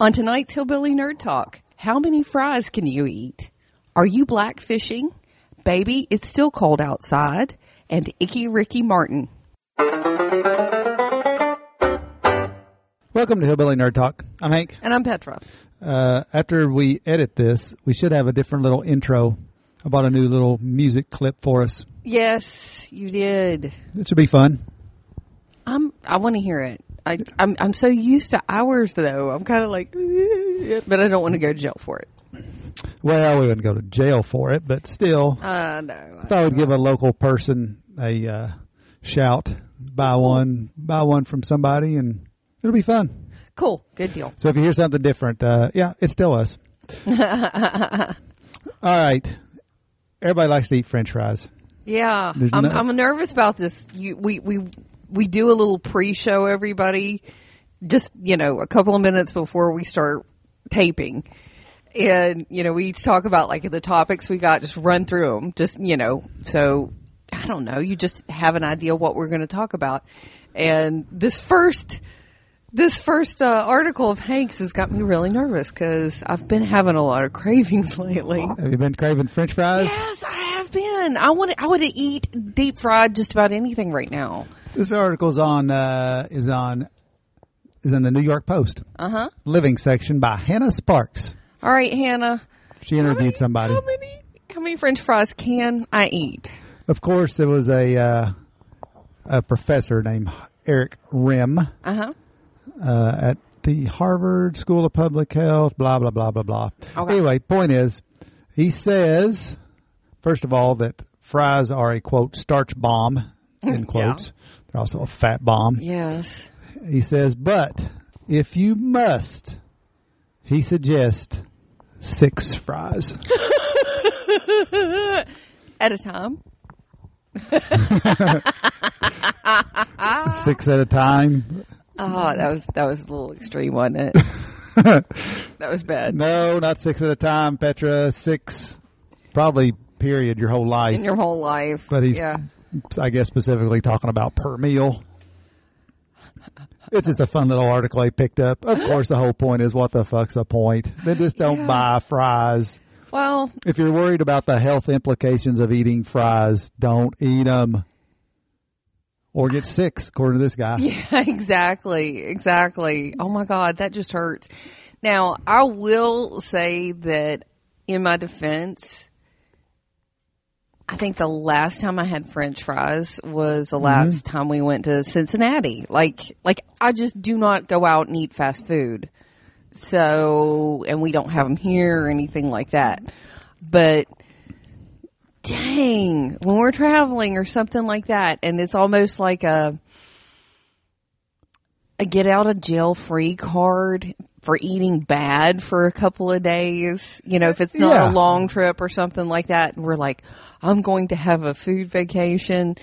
On tonight's Hillbilly Nerd Talk, how many fries can you eat? Are you blackfishing? Baby, it's still cold outside. And Icky Ricky Martin. Welcome to Hillbilly Nerd Talk. I'm Hank. And I'm Petra. Uh, after we edit this, we should have a different little intro. I bought a new little music clip for us. Yes, you did. It should be fun. I'm. I want to hear it. I, I'm. I'm so used to hours though. I'm kind of like, but I don't want to go to jail for it. Well, we wouldn't go to jail for it, but still, Uh, no. I thought we'd give a local person a uh, shout. Buy one, buy one from somebody, and it'll be fun. Cool. Good deal. So if you hear something different, uh, yeah, it's still us. All right. Everybody likes to eat French fries. Yeah, I'm, no- I'm nervous about this. You, we we we do a little pre-show, everybody, just you know, a couple of minutes before we start taping, and you know, we each talk about like the topics we got, just run through them, just you know, so I don't know, you just have an idea what we're going to talk about, and this first. This first uh, article of Hank's has got me really nervous because I've been having a lot of cravings lately. Have you been craving French fries? Yes, I have been. I want I to eat deep fried just about anything right now. This article's on uh, is on is in the New York Post Uh huh. living section by Hannah Sparks. All right, Hannah. She interviewed somebody. How many how many French fries can I eat? Of course, there was a uh, a professor named Eric Rimm Uh huh. uh, at the Harvard School of Public Health. Blah blah blah blah blah. Okay. Anyway, point is, he says first of all that fries are a quote starch bomb in quotes. They're also a fat bomb. Yes. He says, but if you must, he suggests six fries. At a time. six at a time. Oh, that was that was a little extreme, wasn't it? that was bad. No, not six at a time, Petra. Six, probably period, your whole life. In your whole life. But he's, yeah. I guess, specifically talking about per meal. It's just a fun little article I picked up. Of course, the whole point is what the fuck's the point? They just don't Yeah. buy fries. Well, If you're worried about the health implications of eating fries, don't eat them. Or get sick, according to this guy. Yeah, exactly. Exactly. Oh my God, that just hurts. Now, I will say that in my defense, I think the last time I had french fries was the last mm-hmm. time we went to Cincinnati. Like, like I just do not go out and eat fast food. So, and we don't have them here or anything like that. But dang, when we're traveling or something like that, and it's almost like a a get out of jail free card for eating bad for a couple of days. You know, if it's not Yeah. a long trip or something like that, and we're like, I'm going to have a food vacation.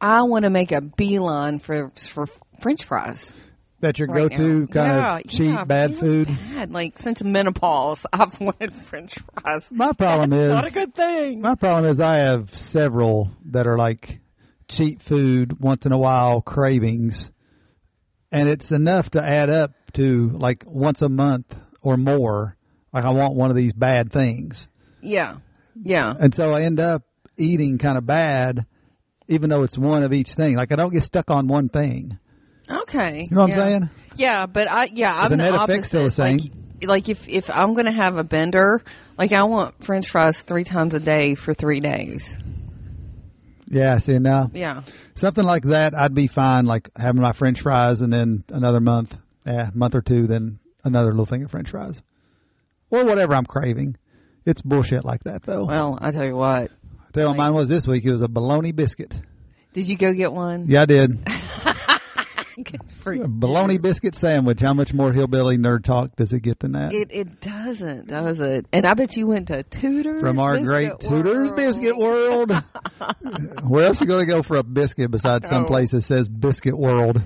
I want to make a beeline for for French fries. That's your Right go-to now. kind Yeah, of cheap yeah, bad food. Bad. Like since menopause, I've wanted French fries. My problem That's is not a good thing. My problem is I have several that are like cheap food, once in a while cravings, and it's enough to add up to like once a month or more. Like I want one of these bad things, Yeah, yeah. and so I end up eating kind of bad, even though it's one of each thing. Like I don't get stuck on one thing. Okay. You know what yeah. I'm saying? Yeah, but I yeah, I'm the the, net opposite. effect's still the same. Like, like if if I'm gonna have a bender, like I want French fries three times a day for three days. Yeah. See now, Yeah. something like that, I'd be fine. Like having my French fries, and then another month, yeah, month or two, then another little thing of French fries, or whatever I'm craving. It's bullshit like that, though. Well, I tell you what. Tell you what mine was this week. It was a bologna biscuit. Did you go get one? Yeah, I did. Bologna biscuit sandwich. How much more hillbilly nerd talk does it get than that? It it doesn't, does it? And I bet you went to Tudor's From our great Tudor's Biscuit World. Where else are you going to go for a biscuit besides some place that says Biscuit World?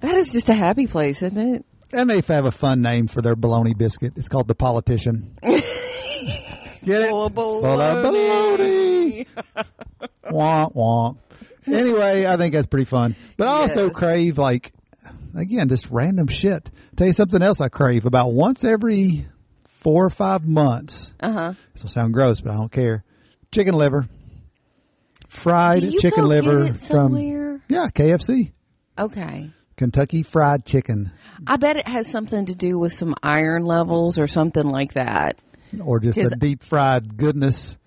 That is just a happy place, isn't it? And they have a fun name for their bologna biscuit. It's called the Politician. Get it? Full of Full of bologna. womp womp. Anyway, I think that's pretty fun. But I also Yes. crave like again, just random shit. Tell you something else I crave about once every four or five months. Uh huh. This will sound gross, but I don't care. Chicken liver, fried Do you chicken go liver get it from yeah KFC, Okay. Kentucky Fried Chicken, I bet it has something to do with some iron levels or something like that. Or just the deep fried goodness.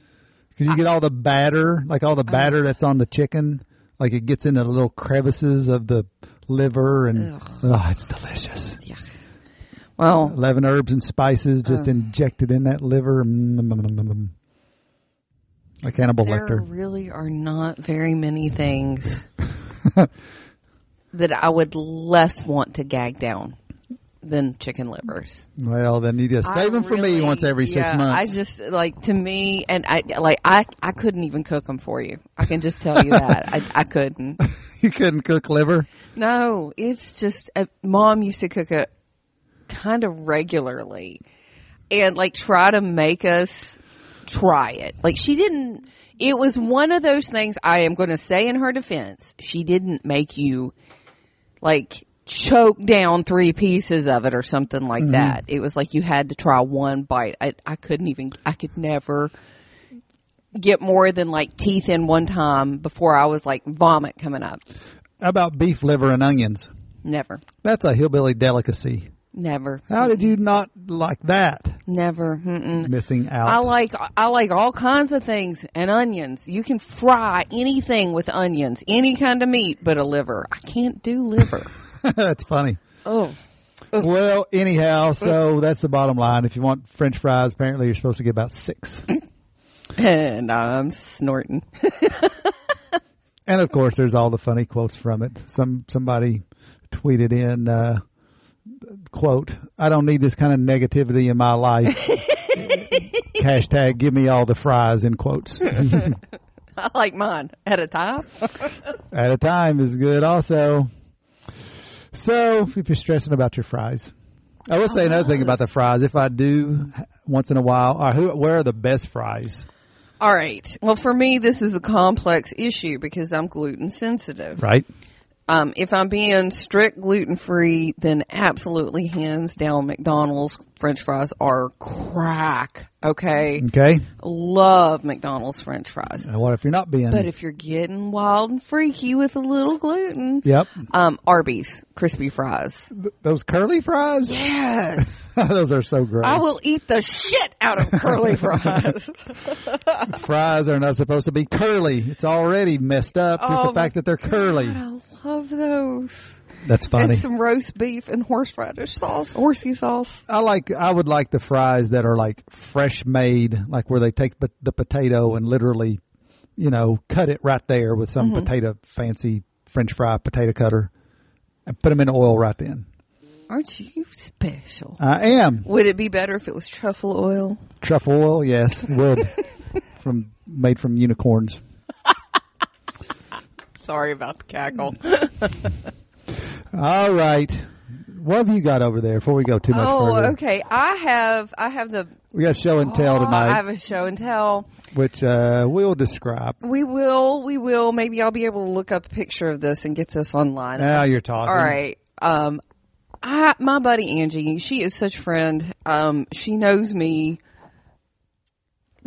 Because you get all the batter, like all the Uh-huh. batter that's on the chicken, like it gets into the little crevices of the liver, and Ugh. oh, it's delicious. Yuck. Well, Eleven herbs and spices just Uh. injected in that liver. Mm, mm, mm, mm, mm. Like Hannibal there Lecter. really are not very many things that I would less want to gag down than chicken livers. Well, then you just save I them for me once every six months. I just like to me, and I like I I couldn't even cook them for you. I can just tell you that I I couldn't. you couldn't cook liver. No, it's just uh, mom used to cook it kind of regularly, and like try to make us try it. Like she didn't. It was one of those things. I am going to say in her defense, she didn't make you like choke down three pieces of it or something like mm-hmm. that. It was like you had to try one bite. I I couldn't even. I could never get more than like teeth in one time before I was like vomit coming up. How about beef liver and onions? Never. That's a hillbilly delicacy. Never. How did you not like that? Never. Mm-mm. Missing out. I like I like all kinds of things and onions. You can fry anything with onions, any kind of meat, but a liver. I can't do liver. That's funny. oh, Well, anyhow, so that's the bottom line. If you want French fries, apparently you're supposed to get about six. and I'm snorting. And of course, there's all the funny quotes from it. Some somebody tweeted in, uh, "quote I don't need this kind of negativity in my life." Hashtag Give me all the fries. In quotes. I like mine at a time. At a time is good. Also, so if you're stressing about your fries, I will say another thing about the fries. If I do once in a while, or who, where are the best fries? All right. Well, for me, this is a complex issue because I'm gluten sensitive. Right. Um, if I'm being strict gluten free, then absolutely hands down McDonald's French fries are crack. Okay. Okay. Love McDonald's French fries. And what if you're not being? But if you're getting wild and freaky with a little gluten, yep. um, Arby's crispy fries. Th- Those curly fries. Yes. Those are so great. I will eat the shit out of curly fries. Fries are not supposed to be curly. It's already messed up. Just Oh the fact that they're curly. God, love those. That's funny. And some roast beef and horseradish sauce, horsey sauce. I like. I would like the fries that are like fresh made, like where they take the, the potato and literally, you know, cut it right there with some Mm-hmm. potato fancy French fry potato cutter, and put them in oil right then. Aren't you special? I am Would it be better if it was truffle oil? truffle oil. Yes, would from made from unicorns. Sorry about the cackle. All right. What have you got over there before we go too much oh, further? okay. I have I have the We got show and tell Oh, I have a show and tell. which uh, we'll describe. We will, we will. Maybe I'll be able to look up a picture of this and get this online. Now you're talking. All right. Um, I, my buddy Angie, she is such a friend. Um, she knows me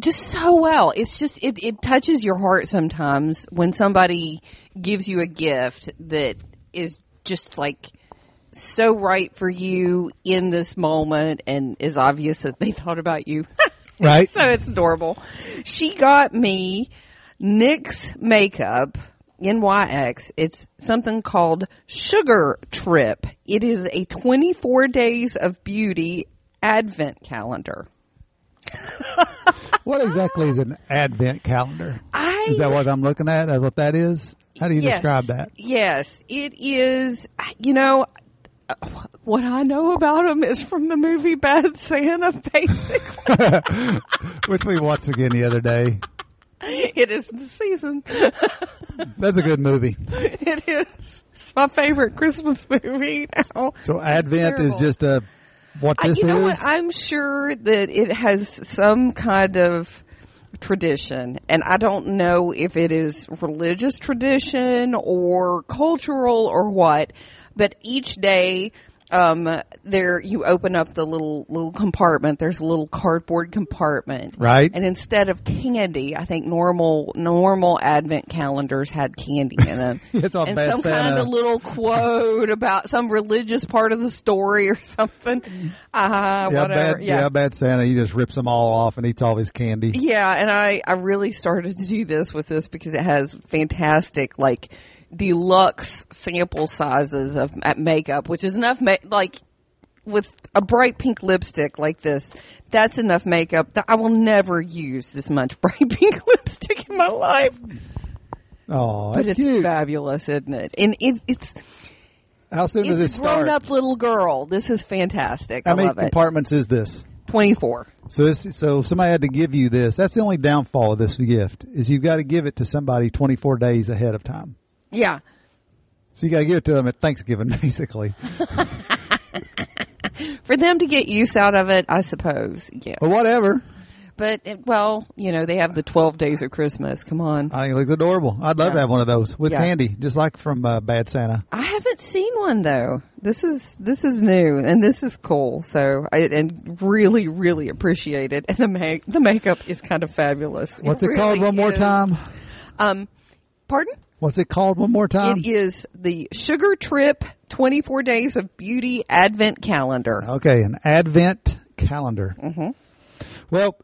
just so well. It's just, it, it touches your heart sometimes when somebody gives you a gift that is just like so right for you in this moment and is obvious that they thought about you. Right. so it's adorable. She got me NYX makeup, NYX. It's something called Sugar Trip. It is a 24 days of beauty advent calendar. What exactly is an advent calendar? I Is that what I'm looking at? Is what that is? How do you yes, describe that? Yes, it is. You know, what I know about them is from the movie Bad Santa. Basically, Which we watched again the other day. it is the season. That's a good movie. it is. It's my favorite Christmas movie now. So Advent is just a what I- this you know is. what? I'm sure that it has some kind of tradition, and I don't know if it is religious tradition or cultural or what. but each day um there you open up the little little compartment there's a little cardboard compartment Right. and instead of candy i think normal normal advent calendars had candy in them It's all and some kind of little quote about some religious part of the story or something uh yeah, whatever bad, yeah. bad Santa. He just rips them all off and eats all his candy. yeah, and I I really started to do this with this because it has fantastic like deluxe sample sizes of makeup, which is enough ma- like with a bright pink lipstick like this. That's enough makeup that I will never use this much bright pink lipstick in my life. Oh, But it's cute. fabulous, isn't it? And it, it's How soon does this a grown start? up little girl. This is fantastic. How I many compartments is this? Twenty four. So, so somebody had to give you this. That's the only downfall of this gift is you've got to give it to somebody 24 days ahead of time. Yeah. So you got to give it to them at Thanksgiving, basically. For them to get use out of it, I suppose. Yeah. But whatever. But it, well, you know, they have the twelve days of Christmas. Come on, I think it looks adorable. I'd love Yeah. to have one of those with Yeah. candy, just like from uh, Bad Santa. I haven't seen one though. This is this is new and this is cool. So I and really really appreciate it. And the make the makeup is kind of fabulous. What's it, called really one more is. time? Um, pardon? What's it called one more time? it is the Sugar Trip Twenty Four Days of Beauty Advent Calendar. Okay, an Advent calendar. Mm-hmm. Well,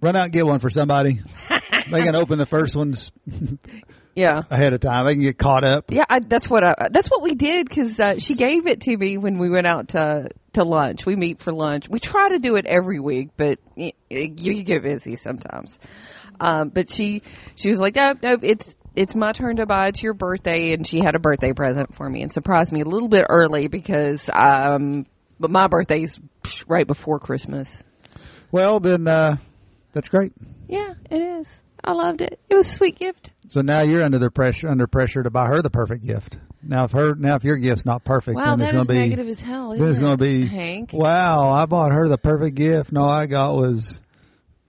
run out and get one for somebody. they can open the first ones Yeah. ahead of time. They can get caught up. Yeah, I, that's what I, that's what we did because uh, she gave it to me when we went out to to lunch. We meet for lunch. We try to do it every week, but y- y- you get busy sometimes. Um, but she she was like, nope, nope, it's it's my turn to buy. It's your birthday, and she had a birthday present for me and surprised me a little bit early because um, but my birthday's right before Christmas. Well, then uh, that's great. Yeah, it is. I loved it. It was a sweet gift. So now you're under the pressure, under pressure to buy her the perfect gift. Now, if her, now if your gift's not perfect, Wow, then it's going to be negative as hell. then it's going to be Hank. Wow, I bought her the perfect gift. No, I got was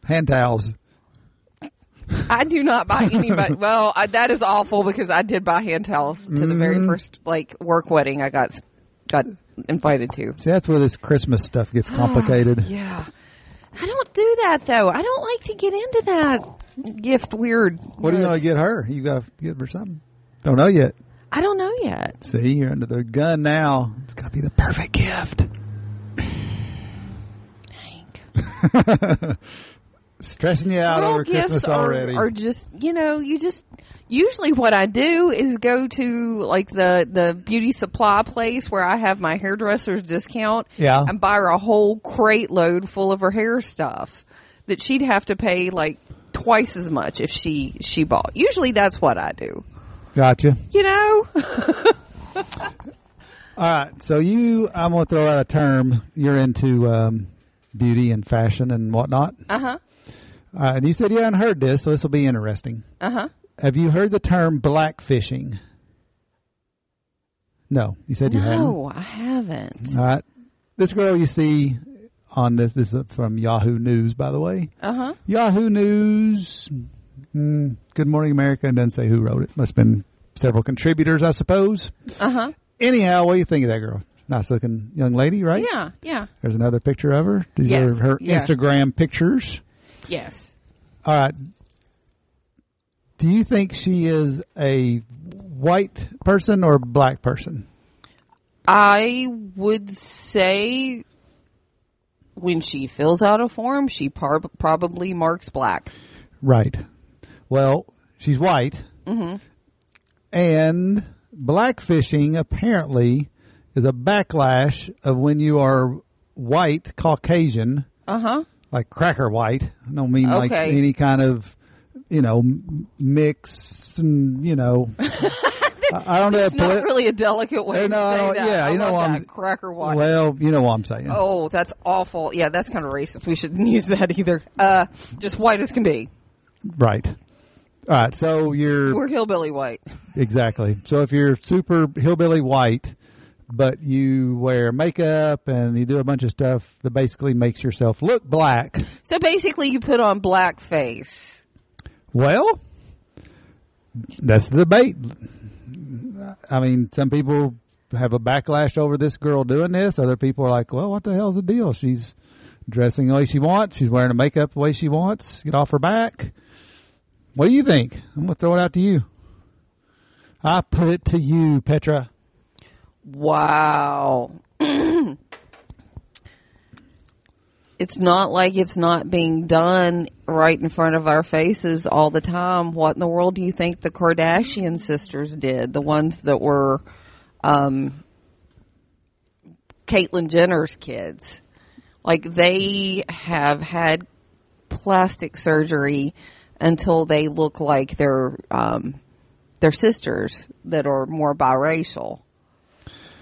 hand towels. I do not buy anybody. well, I, that is awful because I did buy hand towels to the Mm-hmm. very first like work wedding I got got invited to. See, that's where this Christmas stuff gets complicated. Yeah, I don't do that though. I don't like to get into that gift weird. What are you going to get her? You got to get her something. Don't know yet. I don't know yet. See, you're under the gun now. It's got to be the perfect gift. Hank. Stressing you out over gifts Christmas are, already. are just you know you just usually what I do is go to like the the beauty supply place where I have my hairdresser's discount. Yeah. and buy her a whole crate load full of her hair stuff that she'd have to pay like twice as much if she she bought. Usually that's what I do. Gotcha. You know. All right. So you, I'm going to throw out a term. You're into um, beauty and fashion and whatnot. uh huh. Right. And you said you hadn't heard this, so this will be interesting. Uh huh. Have you heard the term blackfishing? No, you said you hadn't. No, I haven't. All right. This girl you see on this, this is from Yahoo News, by the way. Uh huh. Yahoo News. Mm, Good Morning America. and doesn't say who wrote it. Must have been several contributors, I suppose. Uh huh. Anyhow, what do you think of that girl? Nice looking young lady, right? Yeah. Yeah. There's another picture of her. These Yes, are her yeah. Instagram pictures. Yes. All right. Do you think she is a white person or black person? I would say when she fills out a form, she par- probably marks black. Right. Well, she's white. Mm-hmm. And blackfishing apparently is a backlash of when you are white, Caucasian, Uh huh. Like cracker white. I don't mean like Okay. any kind of, you know, m- mix and, you know. I, I don't know. It's not really a delicate way Uh, to no, I say don't- that. yeah, I you know love what I'm- cracker white. Well, you know what I'm saying. Oh, that's awful. Yeah, that's kind of racist. We shouldn't use that either. Uh, just white as can be. Right. All right. So you're We're hillbilly white. Exactly. So if you're super hillbilly white, but you wear makeup and you do a bunch of stuff that basically makes yourself look black, So basically, you put on black face. well, that's the debate. I mean, some people have a backlash over this girl doing this. Other people are like, well, what the hell's the deal? She's dressing the way she wants. She's wearing the makeup the way she wants. Get off her back. What do you think? I'm going to throw it out to you. I put it to you, Petra. Wow. it's not like it's not being done right in front of our faces all the time. What in the world do you think the Kardashian sisters did? The ones that were um, Caitlyn Jenner's kids. Like they have had plastic surgery until they look like their um, their sisters that are more biracial.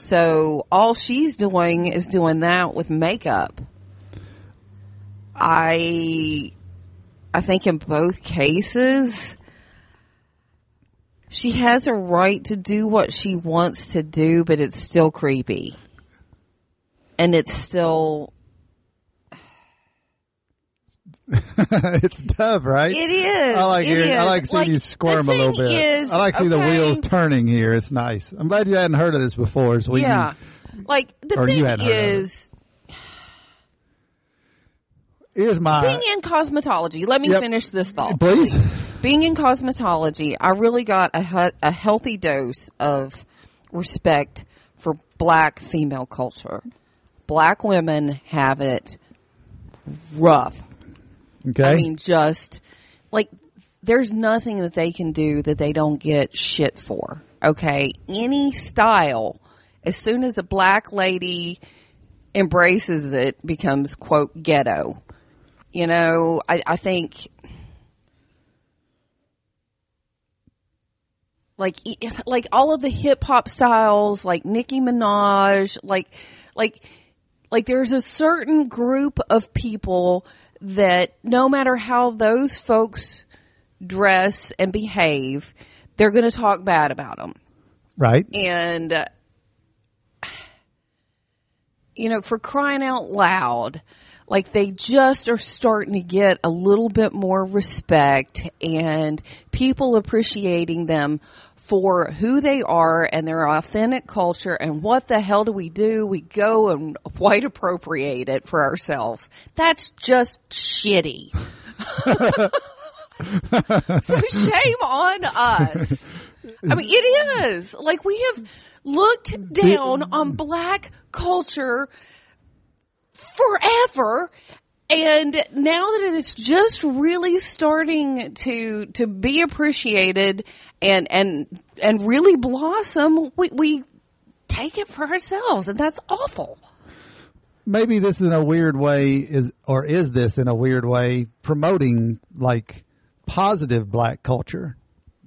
So all she's doing is doing that with makeup. I I think in both cases she has a right to do what she wants to do, but it's still creepy. And it's still it's tough, right? It is. I like hearing, I like seeing Like, you squirm a little bit. is, I like seeing the wheels turning here. It's nice. I'm glad you hadn't heard of this before. So we yeah. can, Like the thing hadn't heard of it. is here's my being in cosmetology. Let me Yep. finish this thought. please. being in cosmetology, I really got a, he- a healthy dose of respect for black female culture. Black women have it rough. Okay. I mean, just like there's nothing that they can do that they don't get shit for. Okay. Any style, as soon as a black lady embraces it, becomes quote ghetto. You know, I, I think like like all of the hip hop styles, like Nicki Minaj, like like like there's a certain group of people that no matter how those folks dress and behave, they're going to talk bad about them. right. And uh, you know, for crying out loud, like they just are starting to get a little bit more respect and people appreciating them for who they are and their authentic culture and what the hell do we do? We go and white appropriate it for ourselves. That's just shitty. so shame on us. I mean, it is. Like we have looked down on black culture forever. And now that it's just really starting to to be appreciated and and and really blossom, we, we take it for ourselves, and that's awful. Maybe this in a weird way is, or is this in a weird way promoting like positive black culture?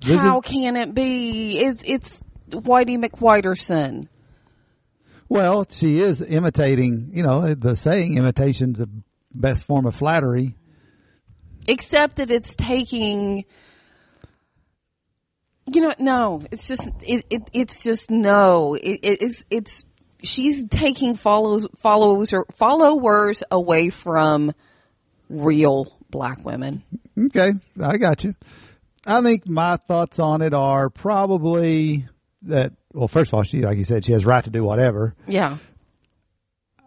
Is How can it be? It's it's Whitey McWhiterson. well, she is imitating, you know, the saying imitation's the best form of flattery. except that it's taking you know no it's just it, it it's just no it, it, it's it's she's taking follows follows or followers away from real black women Okay, I got you. I think my thoughts on it are probably that. Well, first of all, she, like you said, she has right to do whatever. yeah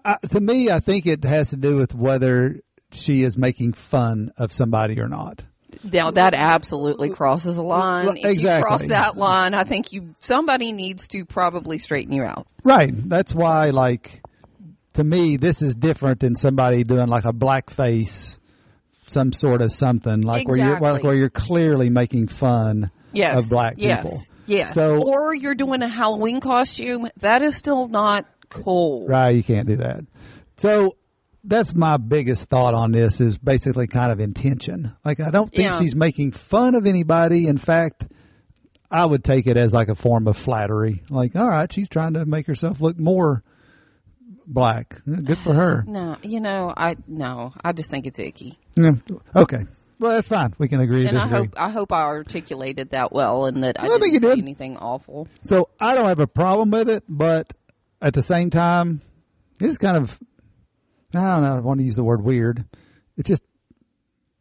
Uh, to me, I think it has to do with whether she is making fun of somebody or not. Now that absolutely crosses a line if you Exactly. cross that line i think you somebody needs to probably straighten you out Right. That's why, like, to me, this is different than somebody doing like a blackface, some sort of something like where you're like where you're clearly making fun yes of black yes. people. yes So or you're doing a halloween costume that is still not cool Right, you can't do that. So that's my biggest thought on this is basically kind of intention. Like I don't think Yeah. she's making fun of anybody. In fact, I would take it as like a form of flattery. Like, all right, she's trying to make herself look more black. Good for her. No, you know, I no, I just think it's icky, Yeah. Okay. Well, that's fine. We can agree and I hope I hope I articulated that well, and that I, I think didn't you say did. anything awful. So I don't have a problem with it, but at the same time, it's kind of I don't know. I want to use the word weird. It's just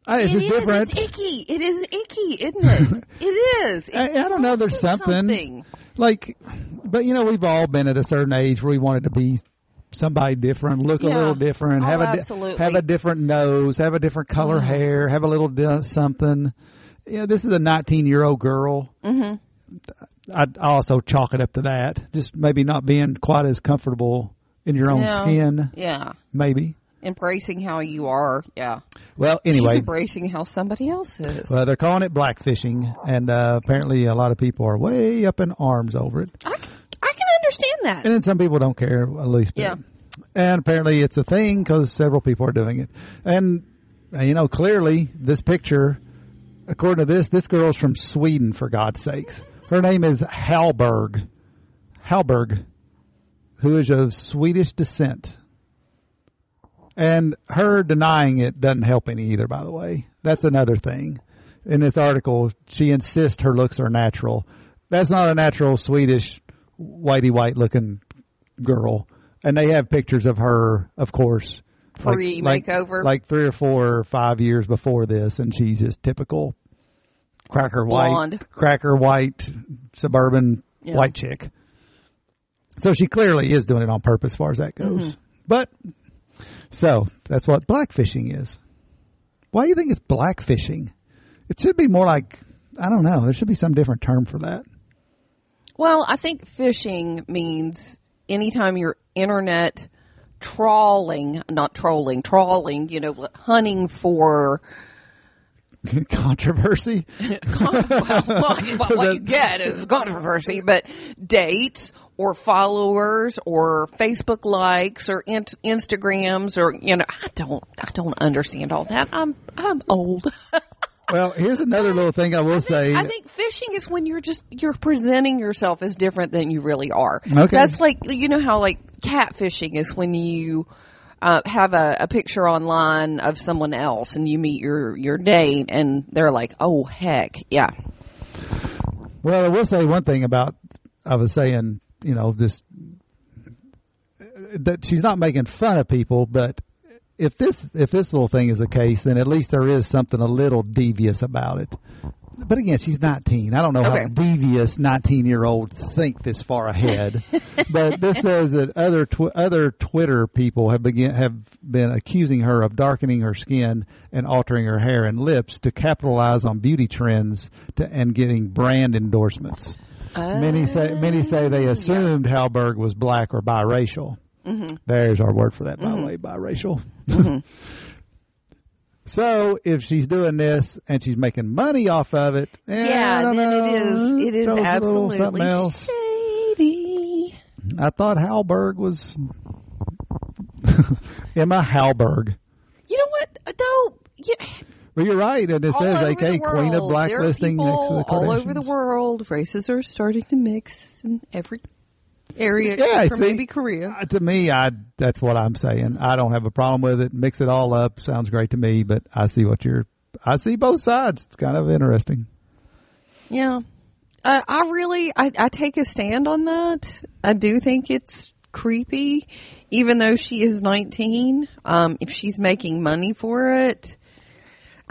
I, it's It just is. different. It's icky. It is icky, isn't it? it is. I, I don't know. There's you something, like, but you know, we've all been at a certain age where we wanted to be somebody different, look a little different, Oh, have a absolutely. have a different nose, have a different color hair, have a little di- something. You know, this is a 19 year old girl. Mm-hmm. I'd also chalk it up to that. Just maybe not being quite as comfortable in your own skin, Yeah. maybe. Embracing how you are. Yeah. Well, She's anyway, embracing how somebody else is. well, they're calling it blackfishing, and uh, apparently a lot of people are way up in arms over it. I can understand that. And then some people don't care, at least. Yeah. And apparently it's a thing because several people are doing it. And, uh, you know, clearly this picture, according to this, this girl's from Sweden, for God's sakes. Her name is Hallberg. Hallberg, who is of Swedish descent. And her denying it doesn't help any either, by the way. That's another thing. In this article, she insists her looks are natural. That's not a natural Swedish whitey white looking girl. And they have pictures of her, of course. like- Pre-makeover? Like, three or four or five years before this, and she's just typical cracker Blonde. white, cracker white, suburban Yeah. white chick. So she clearly is doing it on purpose as far as that goes. Mm-hmm. But, so, that's what blackfishing is. Why do you think it's blackfishing? It should be more like, I don't know, there should be some different term for that. Well, I think fishing means anytime you're internet trawling, not trolling, trawling, you know, hunting for Controversy? well, well, what you get is controversy, but dates or followers or Facebook likes or in- Instagrams or you know, I don't, I don't understand all that. I'm, I'm old. Well, here's another little thing I will say. I think fishing is when you're just you're presenting yourself as different than you really are. Okay. That's like you know how like catfishing is when you uh, have a, a picture online of someone else and you meet your your date and they're like, oh heck, yeah, Well, I will say one thing about I was saying, you know, just that she's not making fun of people, but if this if this little thing is the case, then at least there is something a little devious about it. But again, she's 19. I don't know how devious 19 year olds think this far ahead. but this says that other tw- other Twitter people have begin have been accusing her of darkening her skin and altering her hair and lips to capitalize on beauty trends to, and getting brand endorsements. Many oh. say many say they assumed Hallberg was black or biracial. Mm-hmm. There's our word for that, by the mm-hmm. way, biracial. Mm-hmm. so if she's doing this and she's making money off of it, eh, I yeah, don't then know, it is it is absolutely something else. shady. I thought Hallberg was Emma Hallberg. You know what though? Yeah, But you're right, and it all says the Queen of world, there are Blacklisting next to the all over the world. Races are starting to mix in every area, Yeah, see, maybe Korea. uh, To me, I that's what I'm saying. I don't have a problem with it. Mix it all up. Sounds great to me. But I see what you're. I see both sides. It's kind of interesting. Yeah. Uh, I really, I, I take a stand on that. I do think it's creepy, even though she is 19. Um, if she's making money for it,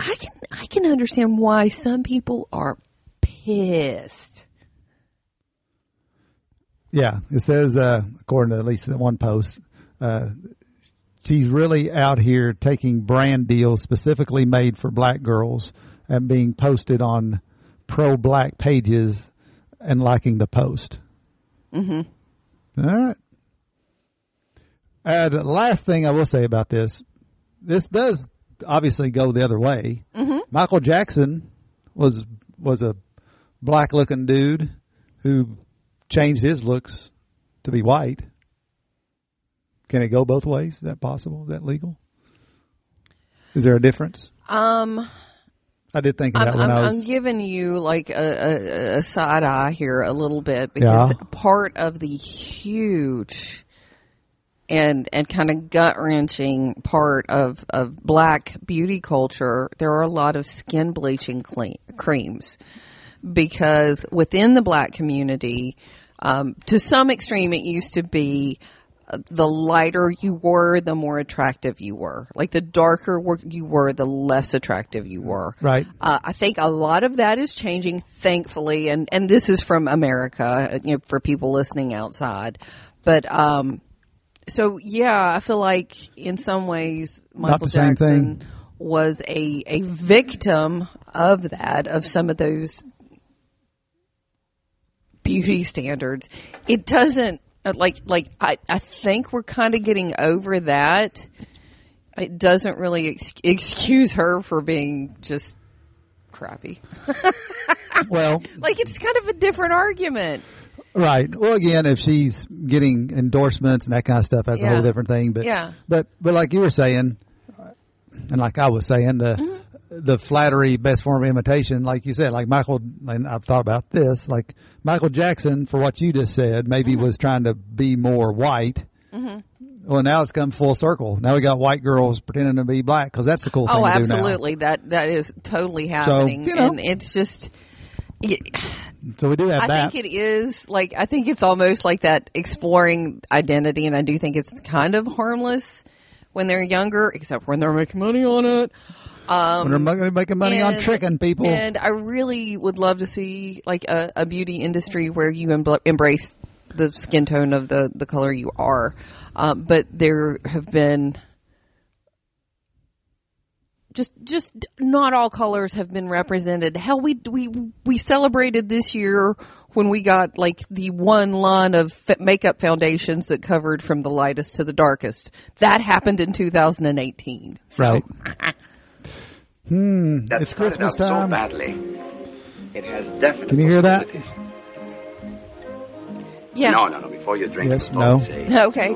I can, I can understand why some people are pissed. Yeah, it says uh, according to at least one post, uh, she's really out here taking brand deals specifically made for black girls and being posted on pro-black pages and liking the post. Mm-hmm. All right. And last thing I will say about this, this does obviously go the other way. Mm-hmm. Michael Jackson was was a black looking dude who changed his looks to be white. Can it go both ways? Is that possible? Is that legal? Is there a difference? Um, I did think of I'm, when I'm, I I'm giving you like a, a, a side eye here a little bit because Yeah. part of the huge and and kind of gut wrenching part of of black beauty culture, there are a lot of skin bleaching cle- creams because within the black community, um, to some extreme, it used to be the lighter you were, the more attractive you were. Like the darker you were, the less attractive you were. Right. Uh, I think a lot of that is changing, thankfully, and and this is from America, uh, you know, for people listening outside. But um, so yeah, I feel like in some ways Michael Jackson was a a victim of that, of some of those beauty standards. It doesn't uh, like like I I think we're kind of getting over that. It doesn't really ex- excuse her for being just crappy. Well, Like it's kind of a different argument. Right. Well, again, if she's getting endorsements and that kind of stuff, that's a whole different thing. But Yeah. but but like you were saying, and like I was saying, the Mm-hmm. the flattery best form of imitation, like you said, like Michael, and I've thought about this, like Michael Jackson, for what you just said, maybe Mm-hmm. was trying to be more white. Well, now it's come full circle. Now we got white girls pretending to be black because that's a cool thing Oh, do now. absolutely. That that is totally happening, so, you know. and it's just. So we do have I that. think it is like I think it's almost like that exploring identity, and I do think it's kind of harmless when they're younger, except when they're making money on it. when they're ma- making money on tricking people. And I really would love to see like a, a beauty industry where you embl- embrace the skin tone of the, the color you are. Um, but there have been just just not all colors have been represented. Hell, we we we celebrated this year when we got like the one line of makeup foundations that covered from the lightest to the darkest. That happened in 2018. So, Right. Hmm, that It's Christmas out so time. badly. It has definitely. Can you hear that? possibilities. Yeah. No, no, no. Before you drink, Yes, no. say, Okay.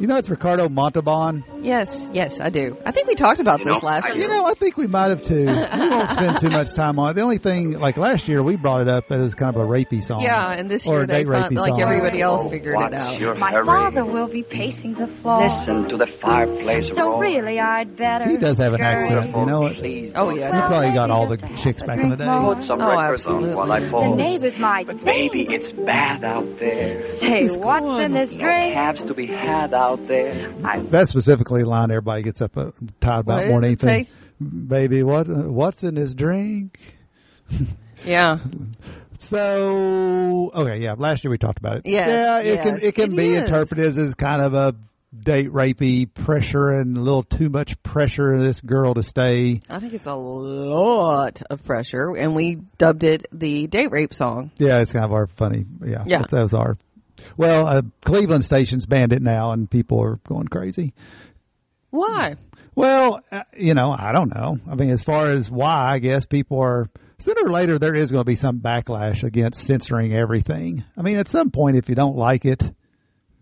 You know, it's Ricardo Montalban. Yes, yes, I do. I think we talked about You this know, last I- year. You know, I think we might have too. We won't spend too much time on it. The only thing, like last year, we brought it up as kind of a rapey song. Yeah, and this year they date found, like song. everybody else "Oh, figured it out. Your My hurry? father will be pacing the floor. Listen to the fireplace So roar. really, I'd better. He does have an accent, you know it. Please Oh, yeah. You Well, probably got all the chicks back in the day. more. Put some Oh, records on absolutely. while I The neighbors might But baby, it's bad out there. say, "What's in this drink?" cabs to be had out there. I That's specifically line everybody gets up uh, tired about than anything. Baby, what what's in his drink? Yeah, So okay, yeah. Last year we talked about it. Yes, yeah, it can yes, it can it be is. interpreted as kind of a date rapey pressure and a little too much pressure this girl to stay. I think it's a lot of pressure, and we dubbed it the date rape song. Yeah, it's kind of our funny. Yeah, Yeah. that was our. Well, uh, Cleveland stations banned it now, and people are going crazy. Why? Well, uh, you know, I don't know. I mean, as far as why, I guess people are sooner or later there is going to be some backlash against censoring everything. I mean, at some point, if you don't like it,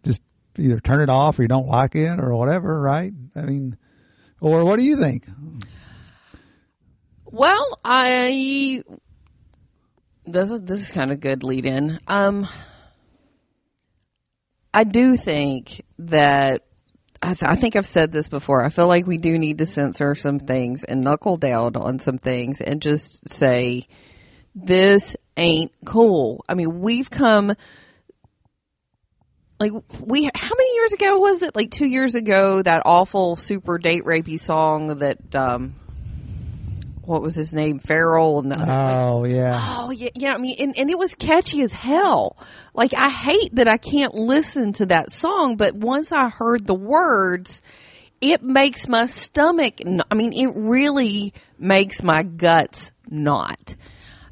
just either turn it off or you don't like it or whatever, right? I mean, or what do you think? Well, I this is this is kind of good lead in. Um, I do think that I, th- I think I've said this before. I feel like we do need to censor some things and knuckle down on some things and just say this ain't cool. I mean, we've come like we how many years ago was it? Like 2 years ago that awful super date rapey song that um what was his name? Pharrell and the Oh yeah, Oh yeah, yeah. I mean, and, and it was catchy as hell. Like I hate that I can't listen to that song, but once I heard the words, it makes my stomach. I mean, it really makes my guts knot.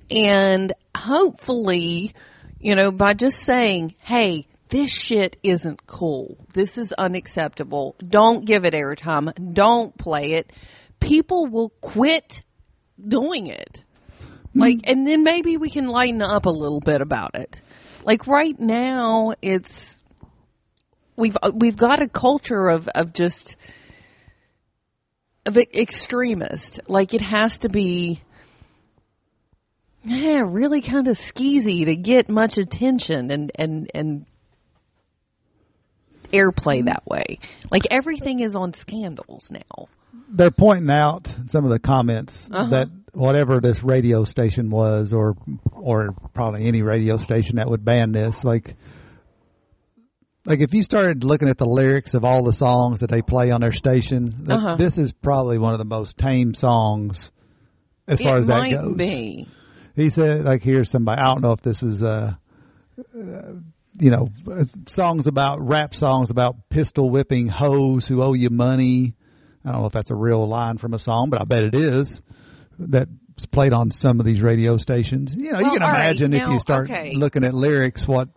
And hopefully, you know, by just saying, "Hey, this shit isn't cool. This is unacceptable. Don't give it airtime. Don't play it." People will quit doing it. Mm. Like, and then maybe we can lighten up a little bit about it. Like right now, it's we've uh, we've got a culture of of just of extremist. Like it has to be, yeah, really kind of skeezy to get much attention and and and airplay mm. that way. Like everything is on scandals now. They're pointing out some of the comments Uh-huh. that whatever this radio station was, or or probably any radio station that would ban this, like like if you started looking at the lyrics of all the songs that they play on their station, Uh-huh. this is probably one of the most tame songs as far it as that goes. be. He said, like, here's somebody. I don't know if this is, uh, uh, you know, uh, songs about rap songs about pistol whipping hoes who owe you money. I don't know if that's a real line from a song, but I bet it is. That's played on some of these radio stations. You know, you can imagine if now, you start okay. looking at lyrics, what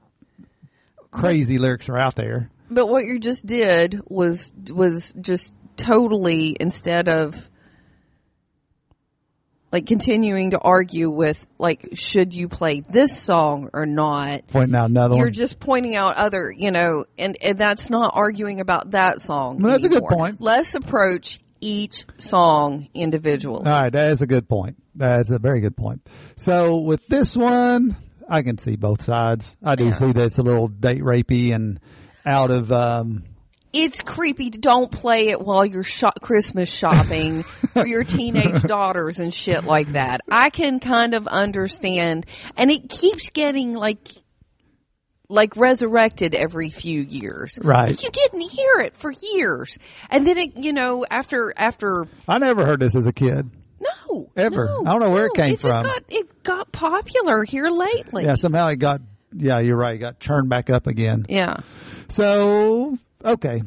crazy lyrics are out there. But what you just did was was just totally instead of like continuing to argue with like should you play this song or not Pointing out another you're one. just pointing out other you know and, and that's not arguing about that song Well, that's a good point. let's approach each song individually All right, that is a good point. That's a very good point. So with this one, I can see both sides. I do Yeah. see that it's a little date rapey and out of um it's creepy. Don't play it while you're shop- Christmas shopping for your teenage daughters and shit like that. I can kind of understand, and it keeps getting like, like resurrected every few years. Right. You didn't hear it for years, and then it, you know, after after I never heard this as a kid. no, Ever. no, I don't know where it no. came it just from. Got, it got popular here lately. Yeah, somehow it got yeah, you're right, it got churned back up again. Yeah. So okay,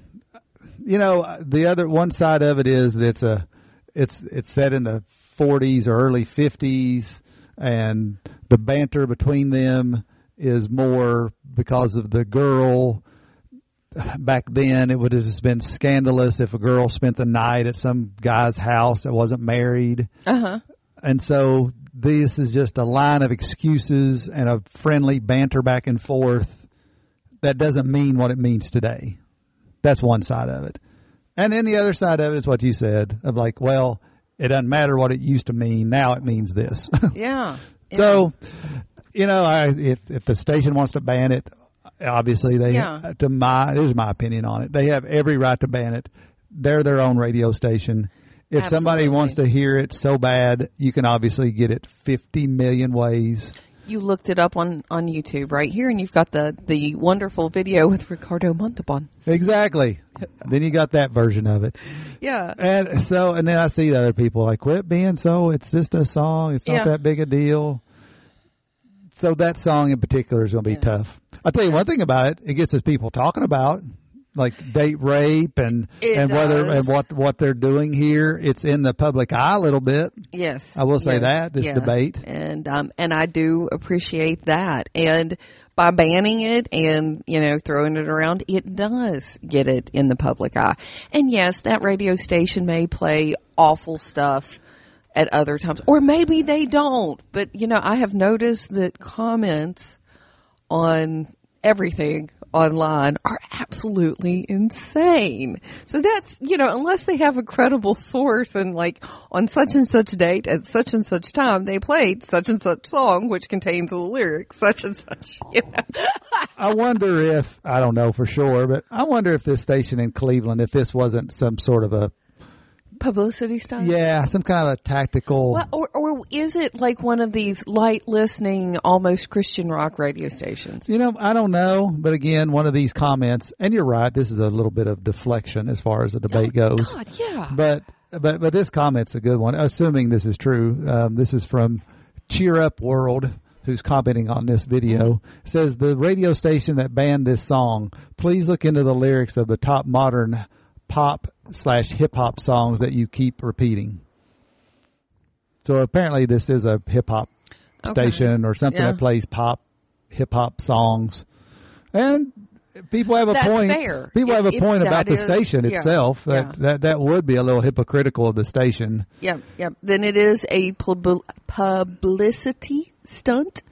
you know the other one side of it is that it's a it's it's set in the 40s or early 50s, and the banter between them is more because of the girl. Back then, it would have just been scandalous if a girl spent the night at some guy's house that wasn't married. Uh huh. And so this is just a line of excuses and a friendly banter back and forth that doesn't mean what it means today. That's one side of it. And then the other side of it is what you said of like, well, it doesn't matter what it used to mean. Now it means this. Yeah. so, you know, I, if, if the station wants to ban it, obviously they, Yeah. to my, this is my opinion on it. They have every right to ban it. They're their own radio station. If somebody wants to hear it so bad, you can obviously get it 50 million ways. You looked it up on on YouTube right here, and you've got the the wonderful video with Ricardo Montalban. Exactly. then you got that version of it. Yeah. And so, and then I see the other people like, quit being so, it's just a song. It's not Yeah. that big a deal. So that song in particular is going to be Yeah. tough. I'll tell you one thing about it. It gets us people talking about like date rape and, It and whether, and what, what they're doing here. It's in the public eye a little bit. Yes, I will say yes, that, this yeah. debate. and um, and I do appreciate that. And by banning it and you know throwing it around, it does get it in the public eye. And yes, that radio station may play awful stuff at other times, or maybe they don't. But you know, I have noticed that comments on everything online are absolutely insane. So that's, you know, unless they have a credible source and like on such and such date at such and such time they played such and such song which contains the lyrics such and such, you know. I wonder if, I don't know for sure, but I wonder if this station in Cleveland, if this wasn't some sort of a, Publicity stuff. yeah, some kind of a tactical. Well, or, or is it like one of these light listening, almost Christian rock radio stations? You know, I don't know, but again, one of these comments, and you're right, this is a little bit of deflection as far as the debate goes. God, yeah. But but but this comment's a good one, assuming this is true. Um, this is from Cheer Up World, who's commenting on this video. Says the radio station that banned this song, please look into the lyrics of the top modern pop slash hip hop songs that you keep repeating. So apparently, this is a hip hop Okay. station or something Yeah. that plays pop hip hop songs, and people have a That's point. fair. People If- have a point about the is- station yeah, itself. That, yeah. that that would be a little hypocritical of the station. Yep, yep. Then it is a pub- publicity stunt,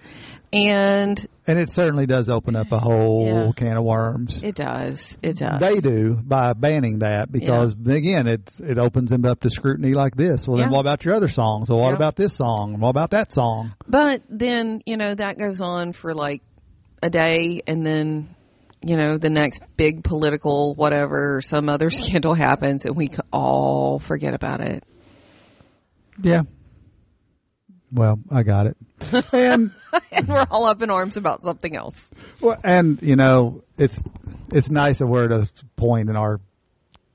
and And it certainly does open up a whole Yeah. can of worms. it does. It does. They do by banning that because again, it it opens them up to scrutiny like this. Well, then Yeah. what about your other songs? Well, what Yeah. about this song? What about that song? but then you know that goes on for like a day, and then you know the next big political whatever, some other scandal happens, and we all forget about it. Yeah. Well, I got it. And and we're all up in arms about something else. Well, and you know, it's it's nice that we're at a point in our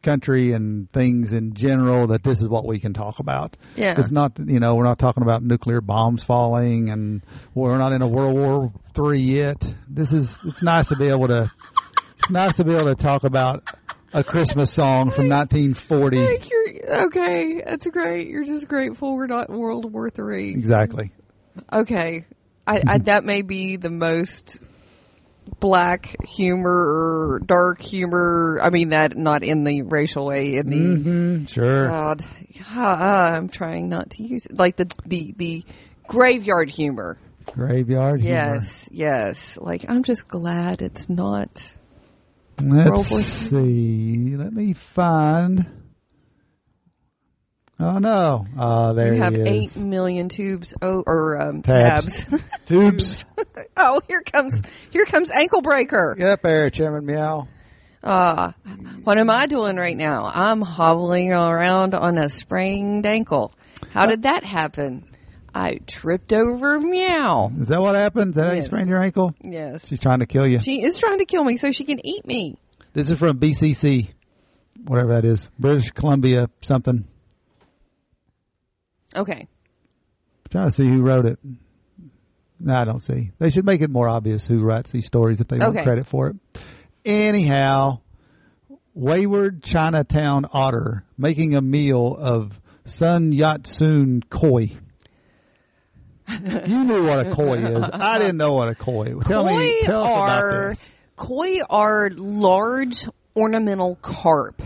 country and things in general that this is what we can talk about. Yeah. It's not you know we're not talking about nuclear bombs falling and we're not in a World War Three yet. This is it's nice to be able to it's nice to be able to talk about a Christmas song from 1940. Like you're, okay, that's great. You're just grateful we're not in World War Three. Exactly. Okay, I, I that may be the most black humor or dark humor. I mean that not in the racial way. In the mm-hmm, Sure. God, I'm trying not to use it. like the the the graveyard humor. Graveyard. humor. Yes, yes. Like I'm just glad it's not. Let's see. Let me find. Oh no! Oh, there you have eight million tubes oh, or um, Tabs. tabs. Tubes. oh, here comes here comes ankle breaker. Get up there, Chairman Meow. Uh, what am I doing right now? I'm hobbling around on a sprained ankle. How did that happen? I tripped over meow. Is that what happened? Is that how you sprained your ankle? Yes. She's trying to kill you. She is trying to kill me so she can eat me. This is from BCC, whatever that is, British Columbia something. Okay. trying to see who wrote it. No, I don't see. They should make it more obvious who writes these stories if they want Okay. credit for it. Anyhow, wayward Chinatown otter making a meal of Sun Yat Sen koi. you knew what a koi is. I didn't know what a koi. was. Tell koi me, tell us about are koi are large ornamental carp.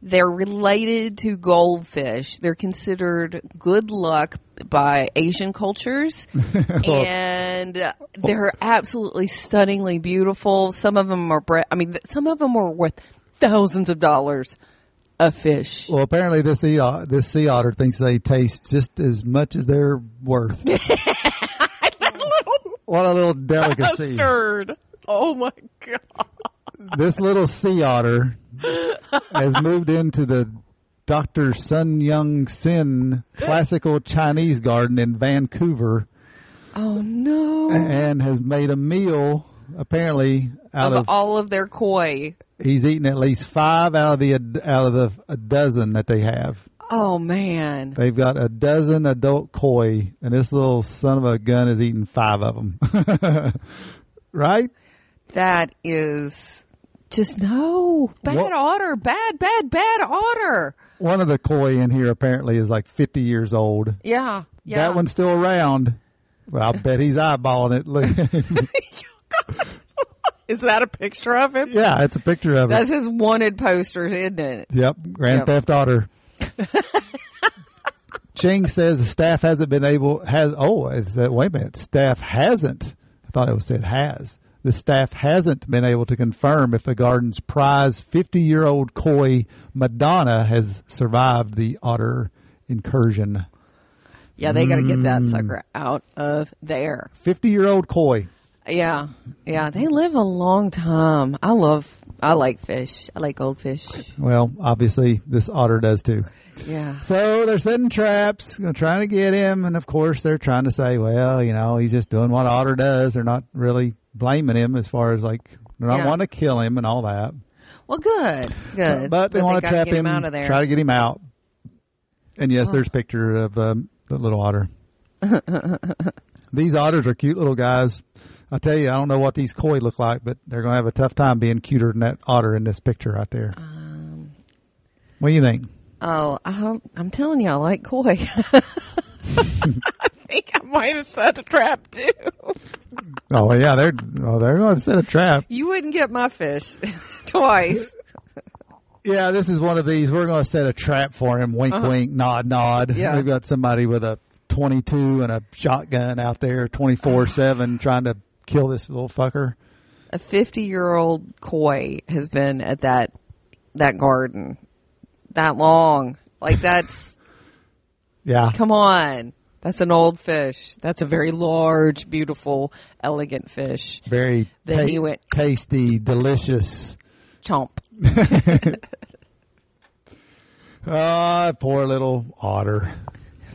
They're related to goldfish. They're considered good luck by Asian cultures, and they're absolutely stunningly beautiful. Some of them are, bre- I mean, some of them are worth thousands of dollars a fish. Well, apparently this sea, this sea otter thinks they taste just as much as they're worth. what a little delicacy! Absurd! Oh my god! this little sea otter has moved into the Dr. Sun Young Sin classical Chinese garden in Vancouver Oh no! and has made a meal apparently out Of of all of their koi. he's eaten at least 5 out of the out of the a dozen that they have. Oh man! They've got a dozen adult koi and this little son of a gun has eaten 5 of them. right? That is just no bad What- otter, bad, bad, bad otter. One of the koi in here apparently is like 50 years old. Yeah, yeah. That one's still around. Well, I'll bet he's eyeballing it. Is that a picture of him? yeah, it's a picture of it. That's it. his wanted posters, isn't it? Yep, Grand Yep. Theft Otter. Ching says the staff hasn't been able has oh is that wait a minute staff hasn't I thought it was said has the staff hasn't been able to confirm if the garden's prize 50 year old koi Madonna has survived the otter incursion. Yeah, they got to get Mm. that sucker out of there. 50 year old koi. Yeah, yeah. They live a long time. I love. I like fish. I like goldfish. Well, obviously this otter does too. Yeah. So they're setting traps, trying to get him, and of course they're trying to say, well, you know, he's just doing what Otter does. They're not really blaming him as far as like they're not Yeah. wanting to kill him and all that. Well, good, good. But they want to trap get him, out of there. try to get him out. And yes, Oh. there's a picture of um, the little otter. these otters are cute little guys. I tell you, I don't know what these koi look like, but they're going to have a tough time being cuter than that otter in this picture right there. Um, what do you think? oh, I don't, I'm telling you, I like koi. I think I might have set a trap too. Oh yeah, they're oh, they're going to set a trap. You wouldn't get my fish twice. Yeah, this is one of these. We're going to set a trap for him. Wink, wink, nod, nod. Uh-huh. Yeah. We've got somebody with a 22 and a shotgun out there 24 7 trying to kill this little fucker. A 50 year old koi has been at that that garden that long. Like that's Yeah. come on. That's an old fish. That's a very large, beautiful, elegant fish. Very Then he went- tasty, delicious. Chomp. Ah, poor little otter.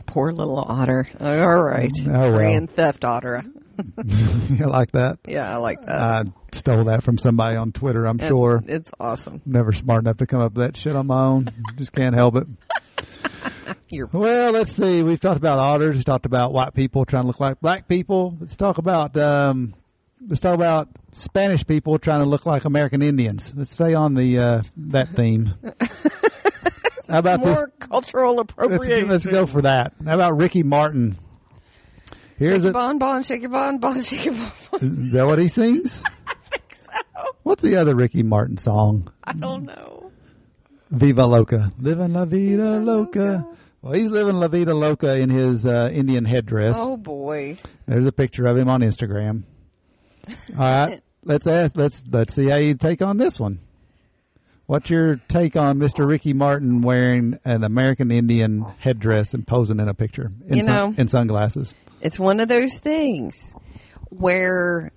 Poor little otter. All right. Oh, well. Grand theft otter. you like that? Yeah, I like that. I stole that from somebody on Twitter. I'm It's- sure. it's awesome. Never smart enough to come up with that shit on my own. Just can't help it. You're Well, let's see. We've talked about otters. We've talked about white people trying to look like black people. Let's talk about um, let's talk about Spanish people trying to look like American Indians. Let's stay on the uh, that theme. How about this? more cultural Let's, appropriation. let's go for that. How about Ricky Martin? Shake Here's your a, bon bon, shake your bon bon, shake your bon bon. is that what he sings? I think so. What's the other Ricky Martin song? I don't know. Viva Loca. Living La Vida Loca. Well, he's living La Vida Loca in his uh, Indian headdress. Oh boy. There's a picture of him on Instagram. All right, let's ask. Let's let's see how you take on this one. What's your take on Mr. Ricky Martin wearing an American Indian headdress and posing in a picture in, You sun- know- in sunglasses? It's one of those things where